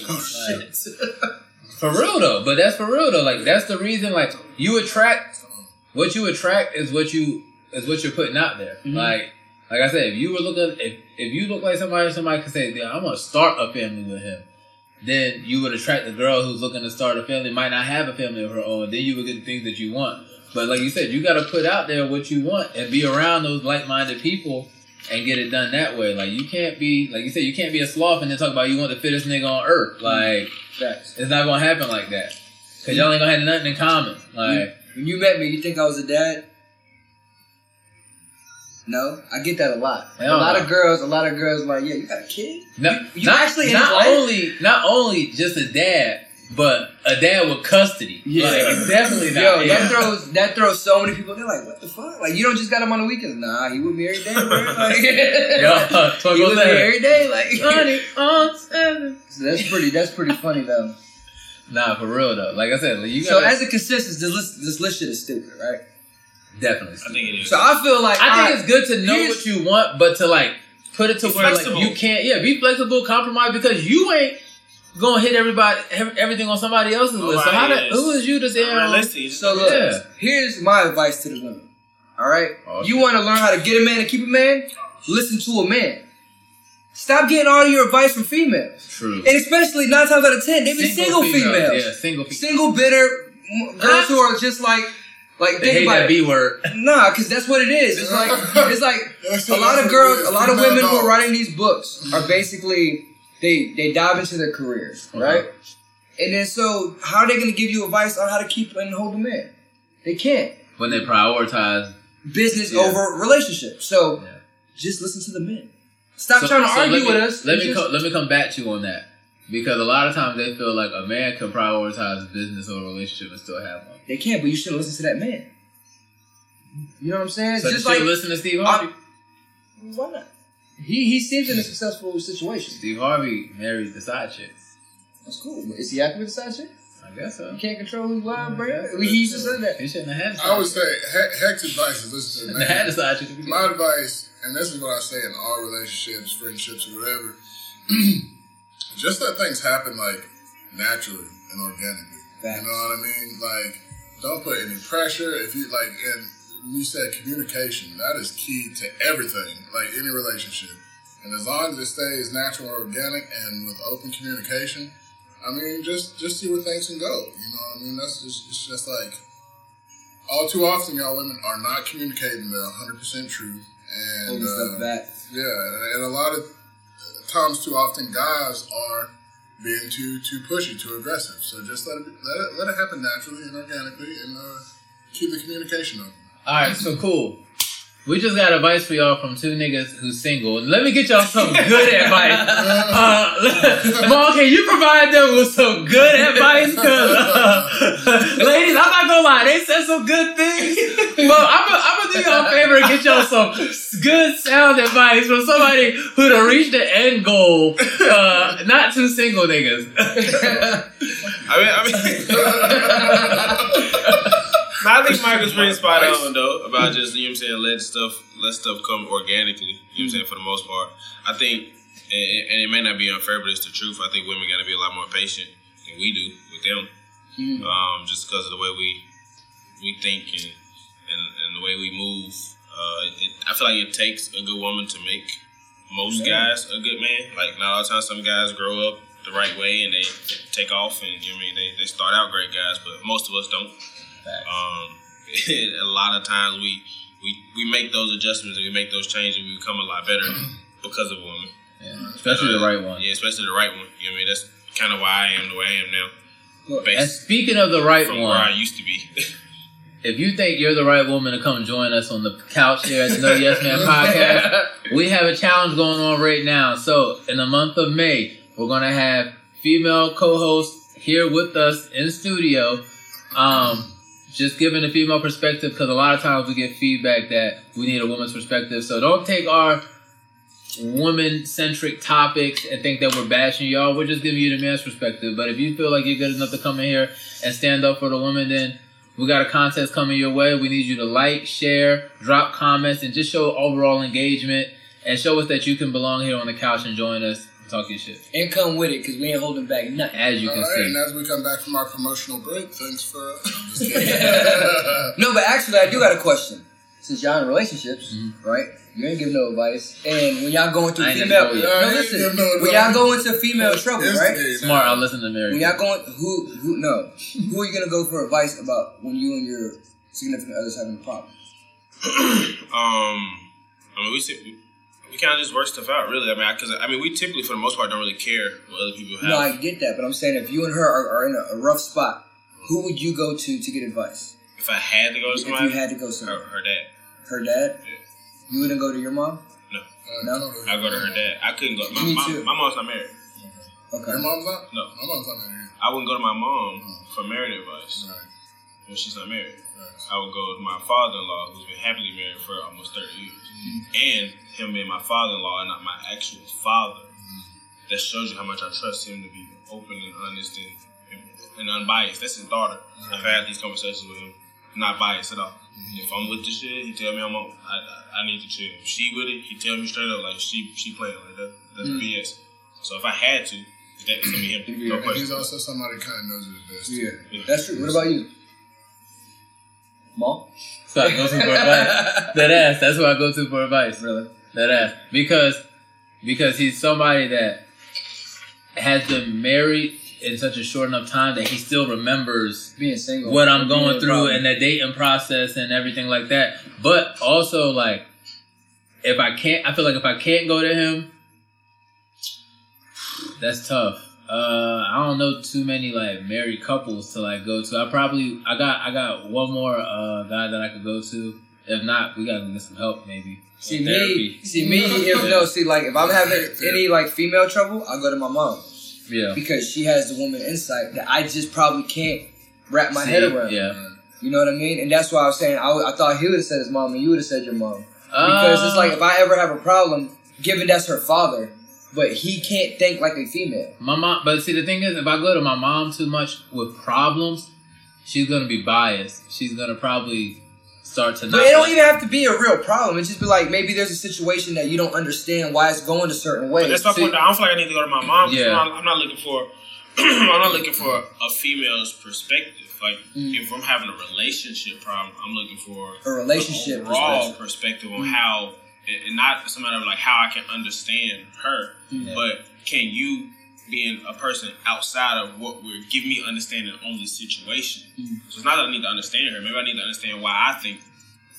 Oh Like, [LAUGHS] For real though, but that's for real though. Like that's the reason. Like you attract what you attract is what you is what you're putting out there. Mhm. Like like I said, if you were looking if if you look like somebody, somebody could say, "Yeah, I'm gonna start a family with him." Then you would attract the girl who's looking to start a family, might not have a family of her own. Then you would get the things that you want. But like you said, you got to put out there what you want and be around those like-minded people and get it done that way. Like you can't be like you said, you can't be a sloth and then talk about you want the fittest nigga on earth. Like Facts. it's not gonna happen like that. Cause y'all ain't gonna have nothing in common. Like, When you met me, you think I was a dad? No, I get that a lot. Hell a lot no. of girls, a lot of girls like, yeah, you got a kid. no, you not, actually not only not only just a dad, but a dad with custody. Yeah. like, [LAUGHS] definitely not. Yo, yeah. that throws that throws so many people. They're like, what the fuck? Like, you don't just got him on the weekends? Nah, he with me every day, bro. [LAUGHS] Like, Yo, [LAUGHS] he with me every day. Like, Honey, on seven. so that's pretty. That's pretty funny though. Nah, for real though. Like I said, like, you So gotta as a consensus, this list, this list shit is stupid, right? Definitely. I think it is. So I feel like I think it's good to know what you want, but to like put it to where flexible. like you can't. Yeah, be flexible, compromise because you ain't gonna hit everybody everything on somebody else's list. So how Nobody the, who is you to say? um, Realistic. So look, Yeah. here's my advice to the women. All right, Oh, you want to learn how to get a man and keep a man? Listen to a man. Stop getting all your advice from females, True. and especially nine times out of ten, they be single, females, Yeah, single females. single bitter girls who are just like, like They think hate about that. B word. Nah, because that's what it is. It's like [LAUGHS] it's like a lot of girls, a lot of women who are writing these books are basically they they dive into their careers, Uh-huh. right? And then so how are they going to give you advice on how to keep and hold a man? They can't. When they prioritize. Business Yeah. over relationship. So Yeah. just listen to the men. Stop So- trying to so argue me, with us. Let me just- co- let me come back to you on that because a lot of times they feel like a man can prioritize business over relationship and still have one. they can't, but you shouldn't listen to that man. You know what I'm saying? So just you like should listen to Steve Harvey. why not? He he seems in a successful situation. Steve Harvey married the side chick. That's cool. But is he happy with the side chick? I guess so. You can't control who's wild, bro. He used to say that. He shouldn't have had. I would say He- Heck's advice is listen to the Shouldn't [LAUGHS] had the man. side chick. My advice, and this is what I say in all relationships, friendships, or whatever, [CLEARS THROAT] just let things happen like naturally and organically. Facts. You know what I mean? Like, don't put any pressure. If you like, and you said communication, that is key to everything, like any relationship. And as long as it stays natural and organic and with open communication, I mean, just just see where things can go. You know what I mean? That's just it's just like all too often, y'all women are not communicating the 100 percent truth, and uh, yeah, and a lot of times, too often, guys are being too too pushy, too aggressive. So just let it let it, let it happen naturally and organically, and uh, keep the communication open. All right, so cool. We just got advice for y'all from two niggas who's single. Let me get y'all some good [LAUGHS] advice. Uh, [LAUGHS] Mom, can you provide them with some good advice? 'Cause, [LAUGHS] uh, ladies, I'm not gonna lie, they said some good things. But I'm gonna I'm do y'all a favor and get y'all some good sound advice from somebody who done reached the end goal. Uh, not two single niggas. I mean, I mean. I think Michael's pretty spot on though about just you know what I'm saying let stuff let stuff come organically. You know what I'm saying for the most part. I think, and, and it may not be unfair, but it's the truth. I think women got to be a lot more patient than we do with them. Mhm. um, just because of the way we we think and and, and the way we move. Uh, it, I feel like it takes a good woman to make most Yeah. guys a good man. Like not all the time, some guys grow up the right way and they take off, and you know what I mean they, they start out great guys, but most of us don't. Um, [LAUGHS] a lot of times we, we we make those adjustments and we make those changes and we become a lot better [CLEARS THROAT] because of a woman. Yeah. Especially the right one. Yeah, especially the right one. You know what I mean? That's kind of why I am the way I am now. And speaking of the right from where I used to be. [LAUGHS] if you think you're the right woman to come join us on the couch here at the No Yes Man podcast, [LAUGHS] we have a challenge going on right now. So in the month of May, we're gonna have female co-hosts here with us in studio. Um, just giving a female perspective because a lot of times we get feedback that we need a woman's perspective. So don't take our woman centric topics and think that we're bashing y'all. We're just giving you the man's perspective. But if you feel like you're good enough to come in here and stand up for the woman, then we got a contest coming your way. We need you to like, share, drop comments, and just show overall engagement and show us that you can belong here on the couch and join us talk your shit. and come with it because we ain't holding back nothing. As you All can right, and see. as we come back from our promotional break, thanks for. I'm [LAUGHS] just [LAUGHS] kidding. No, but actually, I do got a question. Since y'all in relationships, Mhm. right? You ain't give no advice, and when y'all going into I female, never no, told you. I ain't listen, no when y'all go into female trouble, right? Instigate, Smart. I'll listen to Mary. When y'all going, who, who, no, who are you gonna go for advice about when you and your significant others having a problem? [CLEARS THROAT] Um, I mean, we sit- we, we kind of just work stuff out, really. I mean, because I mean, we typically, for the most part, don't really care what other people have. No, I get that, but I'm saying if you and her are, are in a, a rough spot, who would you go to to get advice? if I had to go to If you had to go her, somewhere, her dad. her dad, Yeah. you wouldn't go to your mom. Uh, No? totally. I go to her dad. I couldn't go. My, Me my, too. my mom's not married. Okay. Your mom's not? No. My mom's not married. I wouldn't go to my mom for marriage advice Right. When she's not married. Right. I would go with my father-in-law, who's been happily married for almost thirty years, and him being my father-in-law and not my actual father. That shows you how much I trust him to be open and honest and, and, and unbiased. That's his daughter. I've had these conversations with him, not biased at all. If I'm with the shit, he tell me I'm on. I, I, I need to chill. If she with it, he tell me straight up like she she playing like that. That's Mm. BS. So if I had to, that's gonna be him. Yeah. No And he's also somebody who kind of knows it best. Yeah, Yeah. that's true. What about you, mom? So I go to for advice. That ass. That's where I go to for advice. Really? That ass. Because because he's somebody that has been married in such a short enough time that he still remembers Being single. what I'm going through problem. and the dating process and everything like that. But also like if I can't I feel like if I can't go to him that's tough. Uh I don't know too many like married couples to like go to. I probably I got I got one more uh guy that I could go to. If not, we gotta get some help maybe. See me, see me. [LAUGHS] If no, see like if I'm having any like female trouble, I go to my mom Yeah. because she has the woman insight that I just probably can't wrap my See, head around. Yeah. You know what I mean? And that's why I was saying I, I thought he would have said his mom and you would have said your mom because it's like if I ever have a problem, given that's her father, but he can't think like a female. My mom, but see, the thing is, if I go to my mom too much with problems, she's gonna be biased. She's gonna probably start to. But not it don't like- even have to be a real problem. It just be like maybe there's a situation that you don't understand why it's going a certain way. But that's my See- point. I don't feel like I need to go to my mom. 'cause Yeah. I'm, not, I'm not looking for. [CLEARS THROAT] I'm not looking for a female's perspective. Like Mm. if I'm having a relationship problem, I'm looking for A relationship an overall perspective. perspective on Mm. how, and and not some of like how I can understand her, Yeah. but can you being a person outside of what we're give me understanding on the situation. Mm. So it's not that I need to understand her. Maybe I need to understand why I think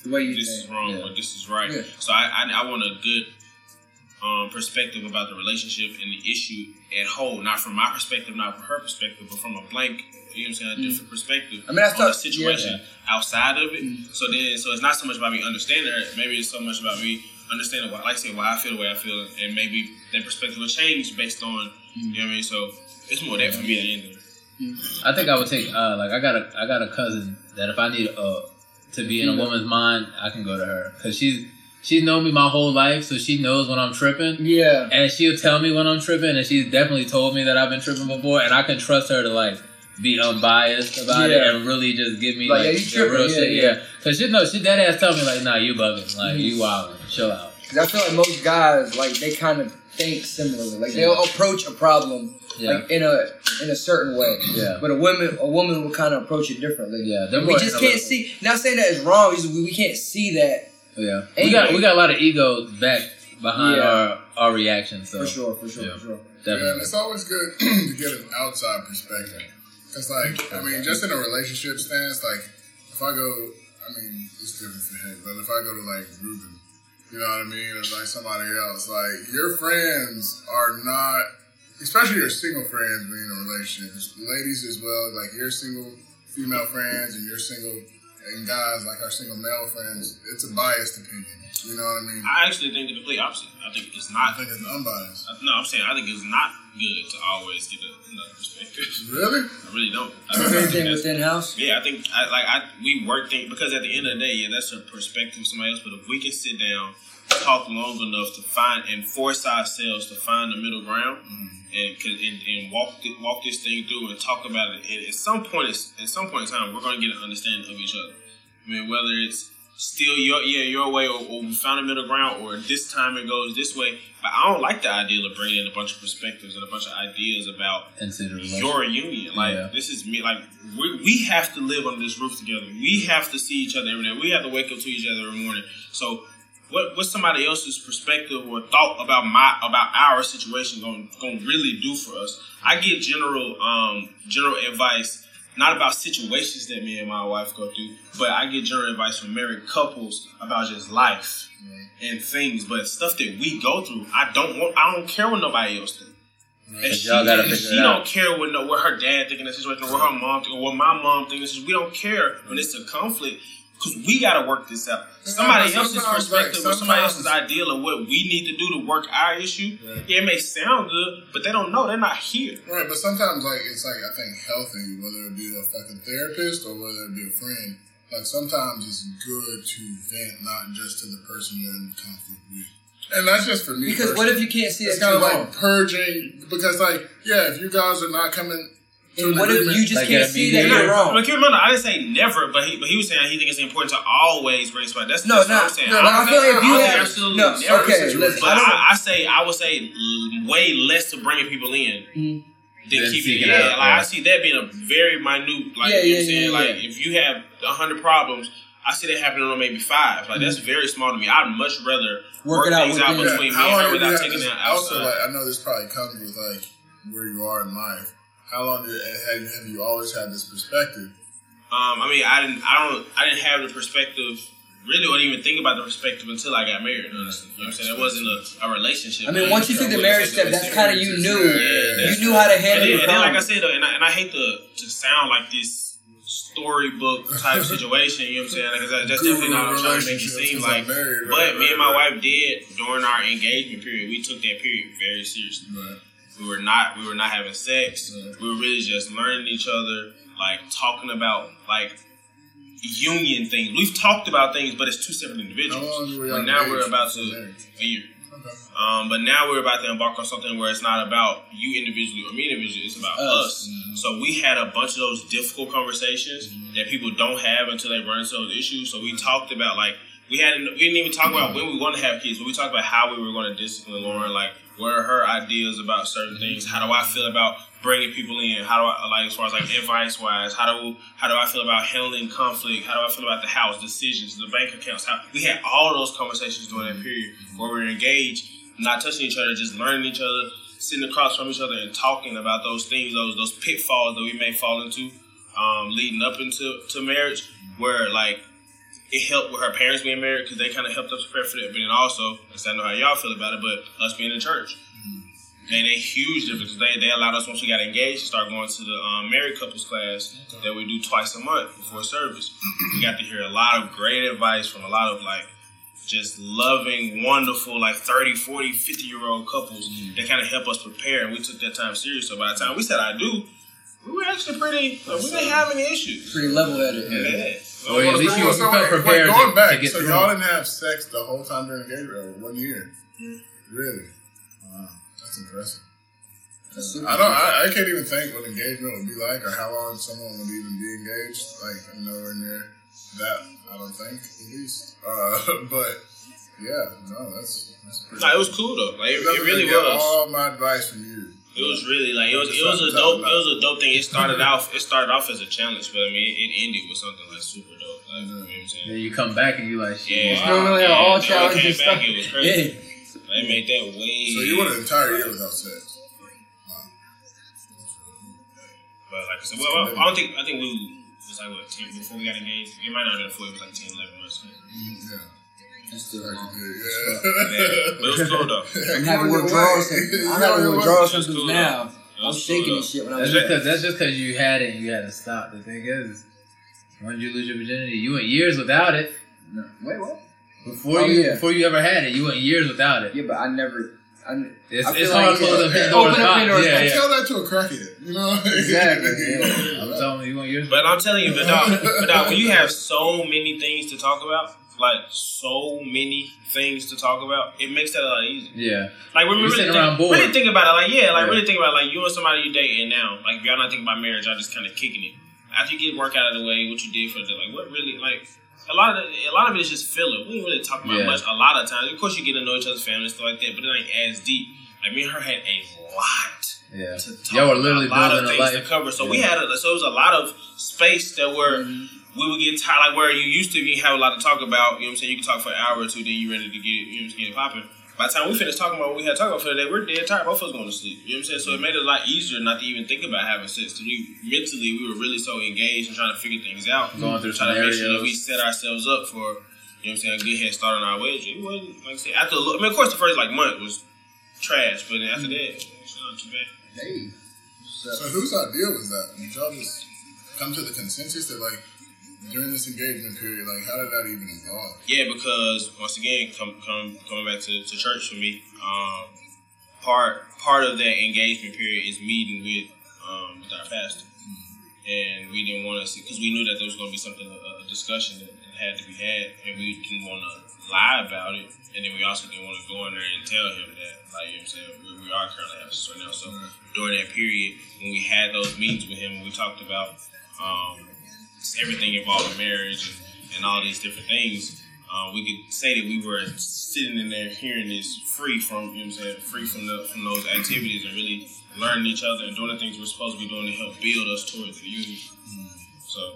the way you this is wrong Yeah. or this is right. Yeah. So I, I I want a good um, perspective about the relationship and the issue at whole, not from my perspective, not from her perspective, but from a blank, you know what I'm saying, a different perspective. I mean, that's on the situation outside of it. Mm. So then, so it's not so much about me understanding her. Maybe it's so much about me understanding why, like I said, why I feel the way I feel, and maybe that perspective will change based on, you know what I mean. So it's more that for me at the end of it. I think I would take uh like I got a I got a cousin that if I need uh to be in a woman's mind, I can go to her because she's she's known me my whole life, so she knows when I'm tripping. Yeah. And she'll tell me when I'm tripping, and she's definitely told me that I've been tripping before, and I can trust her to like be unbiased about it and really just give me Like, like, yeah, you the tripping, real yeah, shit. yeah. Yeah, because she no, she dead ass tell me like, nah, you bugging, like Mhm. you wilding, chill out. Cause I feel like most guys, like they kind of think similarly. Like they'll approach a problem Yeah. like in a in a certain way. Yeah. But a woman a woman will kind of approach it differently. Yeah, we more just can't see. Not saying that it's wrong. it's we, we can't see that Yeah, we got we got a lot of ego back behind Yeah. our our reactions. So for sure. For sure. Yeah. For sure. Yeah, and it's always good [CLEARS THROAT] to get an outside perspective. Because, like, I mean, just in a relationship stance, like, if I go, I mean, it's different for him, but if I go to, like, Ruben, you know what I mean, or, like, somebody else, like, your friends are not, especially your single friends being in a relationship, ladies as well, like, your single female friends and your single, and guys, like our single male friends, it's a biased opinion. You know what I mean? I actually think the complete opposite. I think it's not. I think it's unbiased. No, I'm saying I think it's not good to always get a- another perspective. Really? I really don't. I Same think thing that's- within house. Yeah, I think I like I we work things because at the end of the day, yeah, that's a perspective of somebody else. But if we can sit down, talk long enough to find and force ourselves to find the middle ground mm-hmm. and, could- and and walk walk this thing through and talk about it. And at some point, it's- at some point in time, we're going to get an understanding of each other. I mean, whether it's still your yeah your way or, or we found a middle ground or this time it goes this way. But I don't like the idea of bringing in a bunch of perspectives and a bunch of ideas about Into the relationship. your union. Like Yeah. this is me. Like we, we have to live under this roof together. We have to see each other every day. We have to wake up to each other every morning. So what what's somebody else's perspective or thought about my about our situation going going to really do for us? I give general um general advice. Not about situations that me and my wife go through, but I get general advice from married couples about just life and things. But stuff that we go through, I don't want. I don't care what nobody else thinks. And she, and she don't out. care what no, what her dad think in the situation, or what her mom think, or what my mom thinks. We don't care when it's a conflict because we got to work this out. Somebody but else's perspective like, or somebody else's sometimes- ideal of what we need to do to work our issue. Right. Yeah, it may sound good, but they don't know. They're not here. Right, but sometimes like it's like I think healthy, whether it be a fucking therapist or whether it be a friend. Like sometimes it's good to vent not just to the person you're in conflict with. And that's just for me. Because what if you can't see it's that kind of like purging because like yeah, if you guys are not coming to And what if you just Like can't see that you're wrong? But keep in mind, I didn't say never, but he but he was saying he thinks it's important to always bring somebody. That's No, that's no, what I'm saying. no, I no, I feel like if you I don't think have- absolutely no, never okay, listen, but I I, I say I would say way less to bringing people in. Mhm. Than Than keeping seeking yeah, out, like yeah. I see that being a very minute, like Yeah, you know what yeah, I'm saying, yeah, like yeah. if you have a hundred problems, I see that happening on maybe five. Like that's very small to me. I'd much rather Mm-hmm. Work work, it out things with out them. Yeah, me how and long her have without taking this- it outside. Also, like I know this probably comes with like where you are in life. How long did, have, have you always had this perspective? Um, I mean, I didn't, I don't, I didn't have the perspective really, or even think about the perspective until I got married. Honestly, you know what I'm saying? It wasn't a, a relationship. I mean, once you took the marriage step, that's kind of you knew. Yeah, You knew how to handle it. and then, like I said, and I, and I hate to, to sound like this storybook type [LAUGHS] situation. You know what I'm saying? Because that's definitely not what I'm trying to make it Relationships, seem 'cause I'm like. married, But right, me and my right. wife did during our engagement period. We took that period very seriously. We were not we were not having sex. We were really just learning each other, like talking about like union things. We've talked about things, but it's two separate individuals. But now we're about to a year. Okay. Um, but now we're about to embark on something where it's not about you individually or me individually. It's about Us. us. So we had a bunch of those difficult conversations that people don't have until they run into those issues. So we talked about like we had we didn't even talk about when we want to have kids, but we talked about how we were going to discipline Lauren. Like what are her ideas about certain things? How do I feel about bringing people in? How do I like as far as like advice wise? How do how do I feel about handling conflict? How do I feel about the house decisions, the bank accounts? How we had all those conversations during that period where we were engaged, not touching each other, just learning each other, sitting across from each other and talking about those things, those those pitfalls that we may fall into, um, leading up into to marriage, where like it helped with her parents being married because they kind of helped us prepare for that. But then also, because I know how y'all feel about it, but us being in church. Made a huge difference. They, they allowed us once we got engaged to start going to the um, married couples class that we do twice a month before service. we got to hear a lot of great advice from a lot of like just loving, wonderful, like 30, 40, 50 year old couples that kind of help us prepare. And we took that time serious. So by the time we said I do, we were actually pretty, like, we didn't have any issues. Pretty level headed. Yeah. Or at least you, you So, felt wait, prepared wait, going to, back, to get so through. y'all didn't have sex the whole time during engagement, or one year? Really? Wow, that's impressive. I don't. I, I can't even think what engagement would be like, or how long someone would even be engaged. Like I'm nowhere near that. I don't think, at least. Uh, [LAUGHS] but Yeah, no, that's that's pretty. Nah, it was cool though. Like it, it really was. All my advice from you. It was really like it was. It was a dope. It was a dope thing. It started off. It started off as a challenge, but I mean, it, it ended with something like super dope. Like, you know what I'm saying? Then you come back and you like, shit. Yeah, Normally yeah, all then when it challenges came back, stuff. It was crazy. Yeah. They made that way. So you went an entire year without sex. But like I said, well, well, I don't think I think we was like what ten before we got engaged. It might not have been before. It was like 10, 11 months. Yeah. That's still Yeah. wrong. Yeah, but it was cool though. I'm having withdrawal symptoms. I'm having withdrawal symptoms now. It I'm was shaking and shit when I'm That's just because that's just because you had it and you had to stop. The thing is, when you lose your virginity, you went years without it. No. Wait, what? Before Oh, you yeah. before you ever had it, you went years without it. Yeah, but I never. I, It's, I feel it's like hard to close it- up Pandora's Open up box. Pandora's Yeah, yeah. Tell that to a crackhead, you know? Exactly, [LAUGHS] yeah. I'm telling you, you went years. But I'm telling you, but dog, but dog, when you have so many things to talk about, like so many things to talk about, it makes that a lot easier. yeah, Like when we really think, around really think about it, like yeah, like Yeah. really think about it, like you and somebody you dating now, like if y'all not thinking about marriage, y'all just kind of kicking it. After you get work out of the way, what you did for the like, what really like. A lot of the, a lot of it is just filler. We ain't really talk about Yeah. much. A lot of times, of course, you get to know each other's family and stuff like that, but it ain't as deep. Like me and her had a lot yeah. to talk Y'all were about, literally a lot of things life. to cover. So we had a, so it was a lot of space that were mm-hmm. We would get tired. Like where you used to you have a lot to talk about. You know what I'm saying? You can talk for an hour or two, then you're ready to get. You know what I'm saying? Get it popping. By the time we finished talking about what we had to talk about for the day, we're dead tired. Both of us going to sleep. You know what I'm saying? So it made it a lot easier not to even think about having sex. Because we mentally we were really so engaged and trying to figure things out, Going through trying to make sure that we set ourselves up for. You know what I'm saying? A good head start on our way. It wasn't like I said after. a little- I mean, of course, the first like month was trash, but then after that, it's not too bad. Hey. So whose idea was that? Did y'all just come to the consensus that like during this engagement period, like how did that even evolve? Yeah, because once again, come, come coming back to, to church for me, um, part part of that engagement period is meeting with um, with our pastor, and we didn't want to because we knew that there was going to be something a, a discussion that, that had to be had, and we didn't want to lie about it, and then we also didn't want to go in there and tell him that, like you know what I'm saying, we, we are currently having right now. So during that period, when we had those meetings with him, we talked about um, everything involving marriage and, and all these different things. Uh, we could say that we were sitting in there hearing this free from you know what I'm saying, free from the from those activities and really learning each other and doing the things we're supposed to be doing to help build us towards the union. So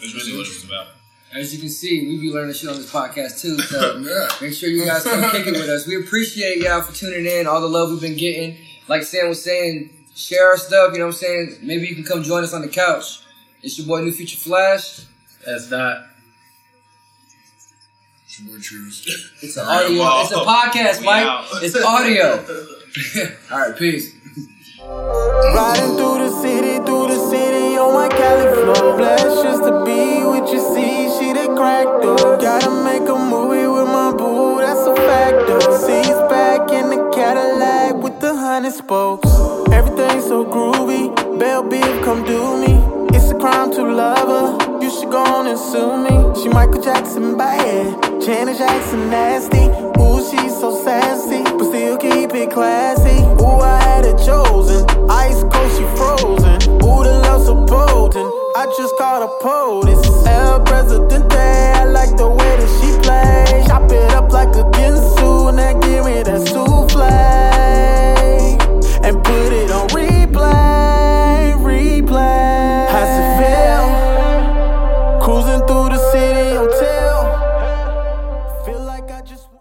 that's really what it was about. As you can see, we be learning shit on this podcast too. So [LAUGHS] Yeah. make sure you guys come [LAUGHS] kick it with us. We appreciate y'all for tuning in. All the love we've been getting. Like Sam was saying, share our stuff. You know what I'm saying? Maybe you can come join us on the couch. It's your boy New Future Flash. That's not. It's your boy choose. It's an audio. well, it's a podcast, we Mike. out. It's audio. [LAUGHS] All right, peace. Riding through the city, through the city on my Cali flow. Blessed just to be with you, see, she the crack though. Gotta make a movie with my boo, that's a fact though. Seats back in the Cadillac with the hundred spokes. Everything so groovy, Bell Beef, come do me. Crime to love her, you should go on and sue me. She Michael Jackson bad, Janet Jackson nasty. Ooh, she's so sassy, but still keep it classy. Ooh, I had it chosen. Ice cold, she frozen. Ooh, the love so potent. I just caught a POTUS. El Presidente, I like the way that she plays. Chop it up like a Ginsu, and then give me that souffle. And put it on replay, replay.